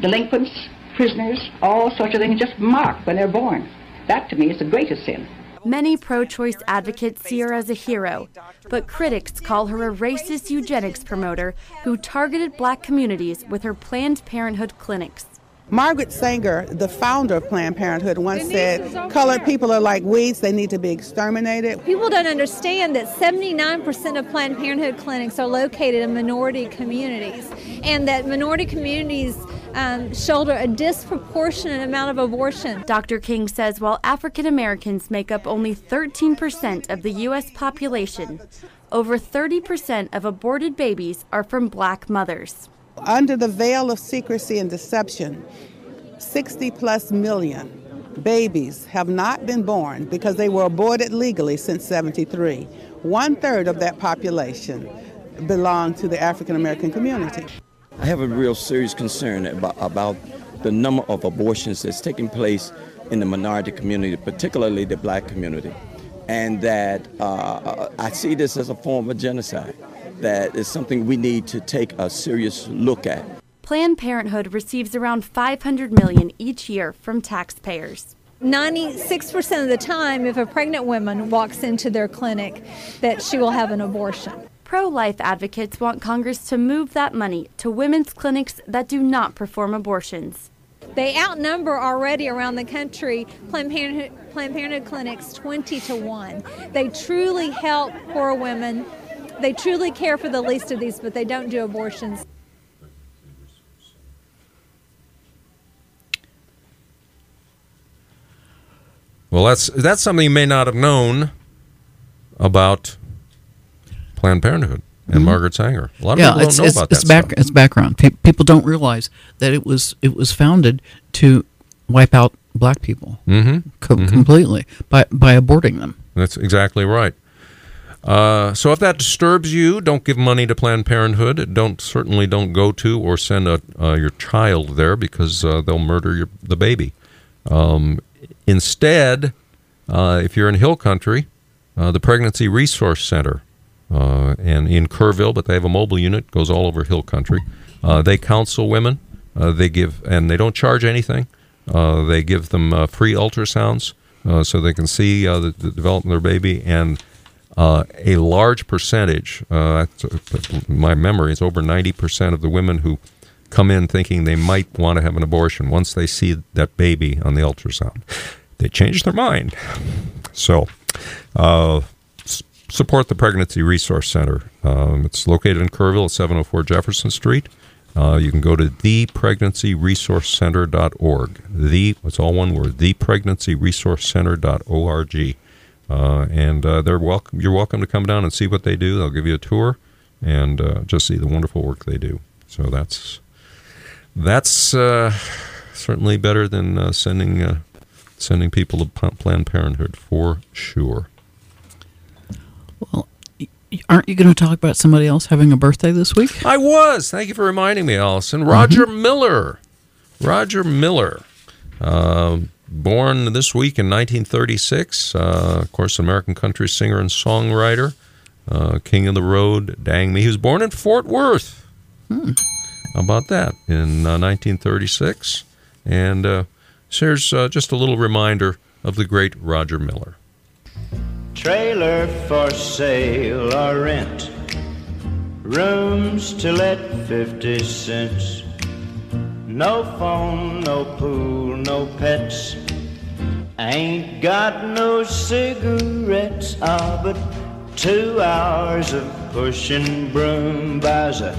delinquents, prisoners, all sorts of things, just marked when they're born. That to me is the greatest sin. Many pro choice advocates see her as a hero, but critics call her a racist eugenics promoter who targeted black communities with her Planned Parenthood clinics. Margaret Sanger, the founder of Planned Parenthood, once said, Colored people are like weeds, they need to be exterminated. People don't understand that 79% of Planned Parenthood clinics are located in minority communities, and that minority communities um, shoulder a disproportionate amount of abortion. Dr. King says while African Americans make up only 13% of the U.S. population, over 30% of aborted babies are from black mothers. Under the veil of secrecy and deception, 60 plus million babies have not been born because they were aborted legally since 73. One third of that population belong to the African American community. I have a real serious concern about, about the number of abortions that's taking place in the minority community, particularly the black community. And that uh, I see this as a form of genocide that is something we need to take a serious look at. Planned Parenthood receives around 500 million each year from taxpayers. 96% of the time, if a pregnant woman walks into their clinic, that she will have an abortion. Pro life advocates want Congress to move that money to women's clinics that do not perform abortions. They outnumber already around the country Planned Parenthood, Planned Parenthood clinics 20 to 1. They truly help poor women. They truly care for the least of these, but they don't do abortions. Well, that's that's something you may not have known about Planned Parenthood and Mhm. Margaret Sanger. A lot of yeah, people don't it's, know it's, about it's that back, stuff. It's background. Pe- people don't realize that it was it was founded to wipe out black people Mhm. co- Mhm. completely by by aborting them. That's exactly right. Uh, so if that disturbs you, don't give money to Planned Parenthood. Don't certainly don't go to or send a, uh, your child there because uh, they'll murder your, the baby. Um, instead, uh, if you're in Hill Country, uh, the Pregnancy Resource Center, uh, and in Kerrville, but they have a mobile unit goes all over Hill Country. They counsel women. They give and they don't charge anything. They give them free ultrasounds so they can see the, the development of their baby and uh, a large percentage, uh, my memory is over 90% of the women who come in thinking they might want to have an abortion, once they see that baby on the ultrasound, they change their mind. So, uh, support the Pregnancy Resource Center. Um, it's located in Kerrville at 704 Jefferson Street. Uh, you can go to thepregnancyresourcecenter.org. The, it's all one word, thepregnancyresourcecenter.org. Uh, and uh, they're welcome. You're welcome to come down and see what they do. They'll give you a tour and uh, just see the wonderful work they do. So that's that's uh, certainly better than uh, sending uh, sending people to Planned Parenthood for sure. Well, aren't you going to talk about somebody else having a birthday this week? I was. Thank you for reminding me, Alison. Roger Miller. Roger Miller. Um born this week in 1936. Uh, of course, American country singer and songwriter. Uh, King of the Road, Dang Me. He was born in Fort Worth. How about that? In uh, 1936. And uh, so here's uh, just a little reminder of the great Roger Miller. Trailer for sale or rent. Rooms to let 50 cents. No phone, no pool, no pets. Ain't got no cigarettes. Ah, but two hours of pushing broom buys a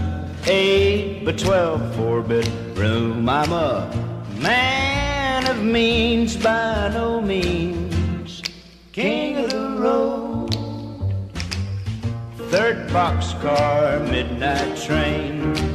eight by twelve four bedroom. I'm a man of means by no means. King of the road. Third boxcar, midnight train.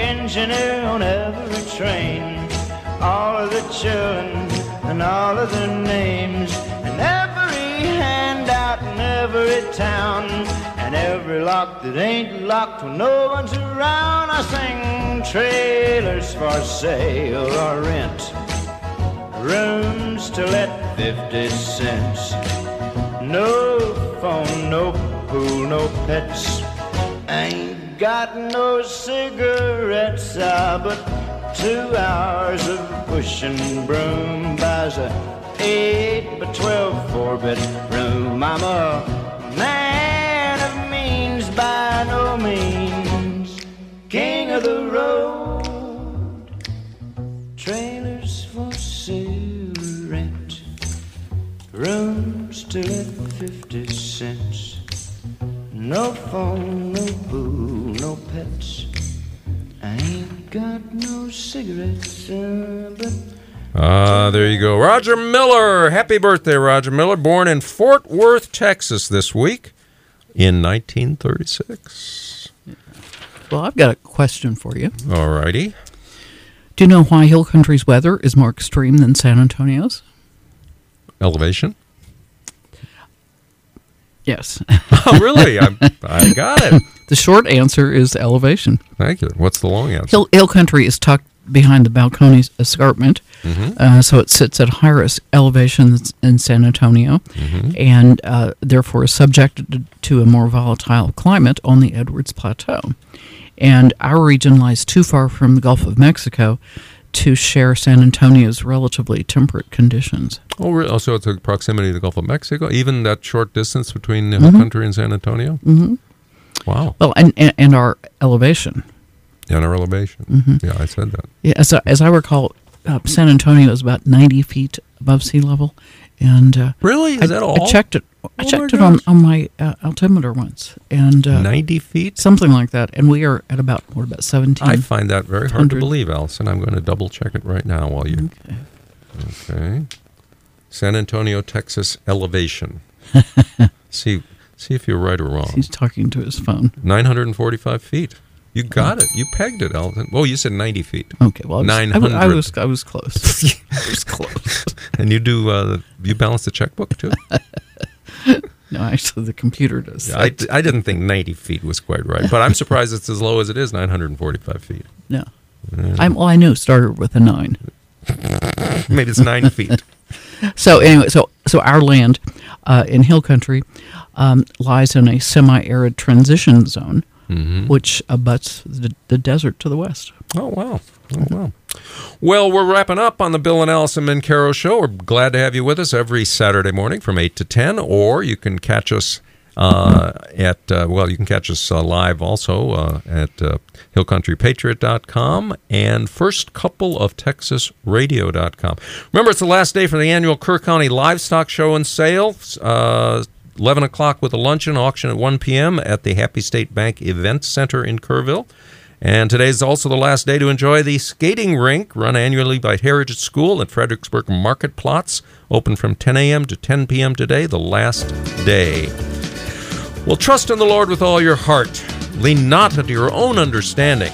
engineer on every train. all of the children and all of their names, and every handout in every town, and every lock that ain't locked when no one's around. I sing trailers for sale or rent, rooms to let 50 cents. No phone, no pool, no pets. Ain't got no cigarettes, ah, but two hours of pushing broom buys a eight by twelve four bedroom. I'm a man of means by no means, king of the road. Trailers for sale rent, rooms to let fifty cents. No phone, no boo, no pets. I ain't got no cigarettes, uh, but Ah, there you go. Roger Miller. Happy birthday, Roger Miller. Born in Fort Worth, Texas this week in 1936. Well, I've got a question for you. All righty. Do you know why Hill Country's weather is more extreme than San Antonio's? Elevation? Yes. (laughs) Oh, really? I, I got it. (laughs) The short answer is elevation. Thank you. What's the long answer? Hill, Hill Country is tucked behind the Balcones Escarpment, Mhm. uh, so it sits at higher elevations in San Antonio, Mhm. and uh, therefore is subjected to, a more volatile climate on the Edwards Plateau. And our region lies too far from the Gulf of Mexico to share San Antonio's relatively temperate conditions. Oh, really? Oh, so it's a proximity to the Gulf of Mexico? Even that short distance between the Hill Mhm. Country and San Antonio? hmm Wow. Well, and, and, and our elevation. And our elevation. Mhm. Yeah, I said that. Yeah, as I, as I recall, uh, San Antonio is about 90 feet above sea level. And uh, Really? Is I, that I checked it. I Oh my checked it on, on my uh, altimeter once, and uh, 90 feet, something like that. And we are at about what about 17? I find that very hard to believe, Alison. I'm going to double check it right now while you. Okay. Okay. San Antonio, Texas elevation. (laughs) see, see if you're right or wrong. He's talking to his phone. 945 feet. You got it. You pegged it, Elton. Oh, you said 90 feet. Okay, well, I was, I, 900. was- I was I was close. (laughs) I was close. (laughs) and you do uh, you balance the checkbook too? (laughs) No, actually, the computer does. Yeah, I, I didn't think 90 feet was quite right, but I'm surprised it's as low as it is 945 feet. No. Yeah. I'm, well, I knew it started with a nine. Maybe it's nine feet. So anyway, so so our land uh, in Hill Country um, lies in a semi-arid transition zone, Mhm. which abuts the, the desert to the west. Oh wow! Oh wow! Well, we're wrapping up on the Bill and Alison Mencarow show. We're glad to have you with us every Saturday morning from eight to ten, or you can catch us uh, at uh, well, you can catch us uh, live also uh, at uh, hillcountrypatriot.com and firstcoupleoftexasradio.com. Remember, it's the last day for the annual Kerr County Livestock Show and Sale. Uh, 11 o'clock with a luncheon auction at 1 p.m. at the Happy State Bank Event Center in Kerrville. And today is also the last day to enjoy the skating rink run annually by Heritage School at Fredericksburg Marktplatz. Open from 10 a.m. to 10 p.m. today, the last day. Well, trust in the Lord with all your heart. Lean not unto your own understanding.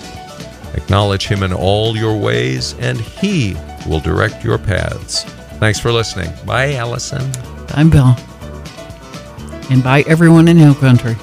Acknowledge Him in all your ways, and He will direct your paths. Thanks for listening. Bye, Alison. I'm Bill. And by everyone in Hill Country.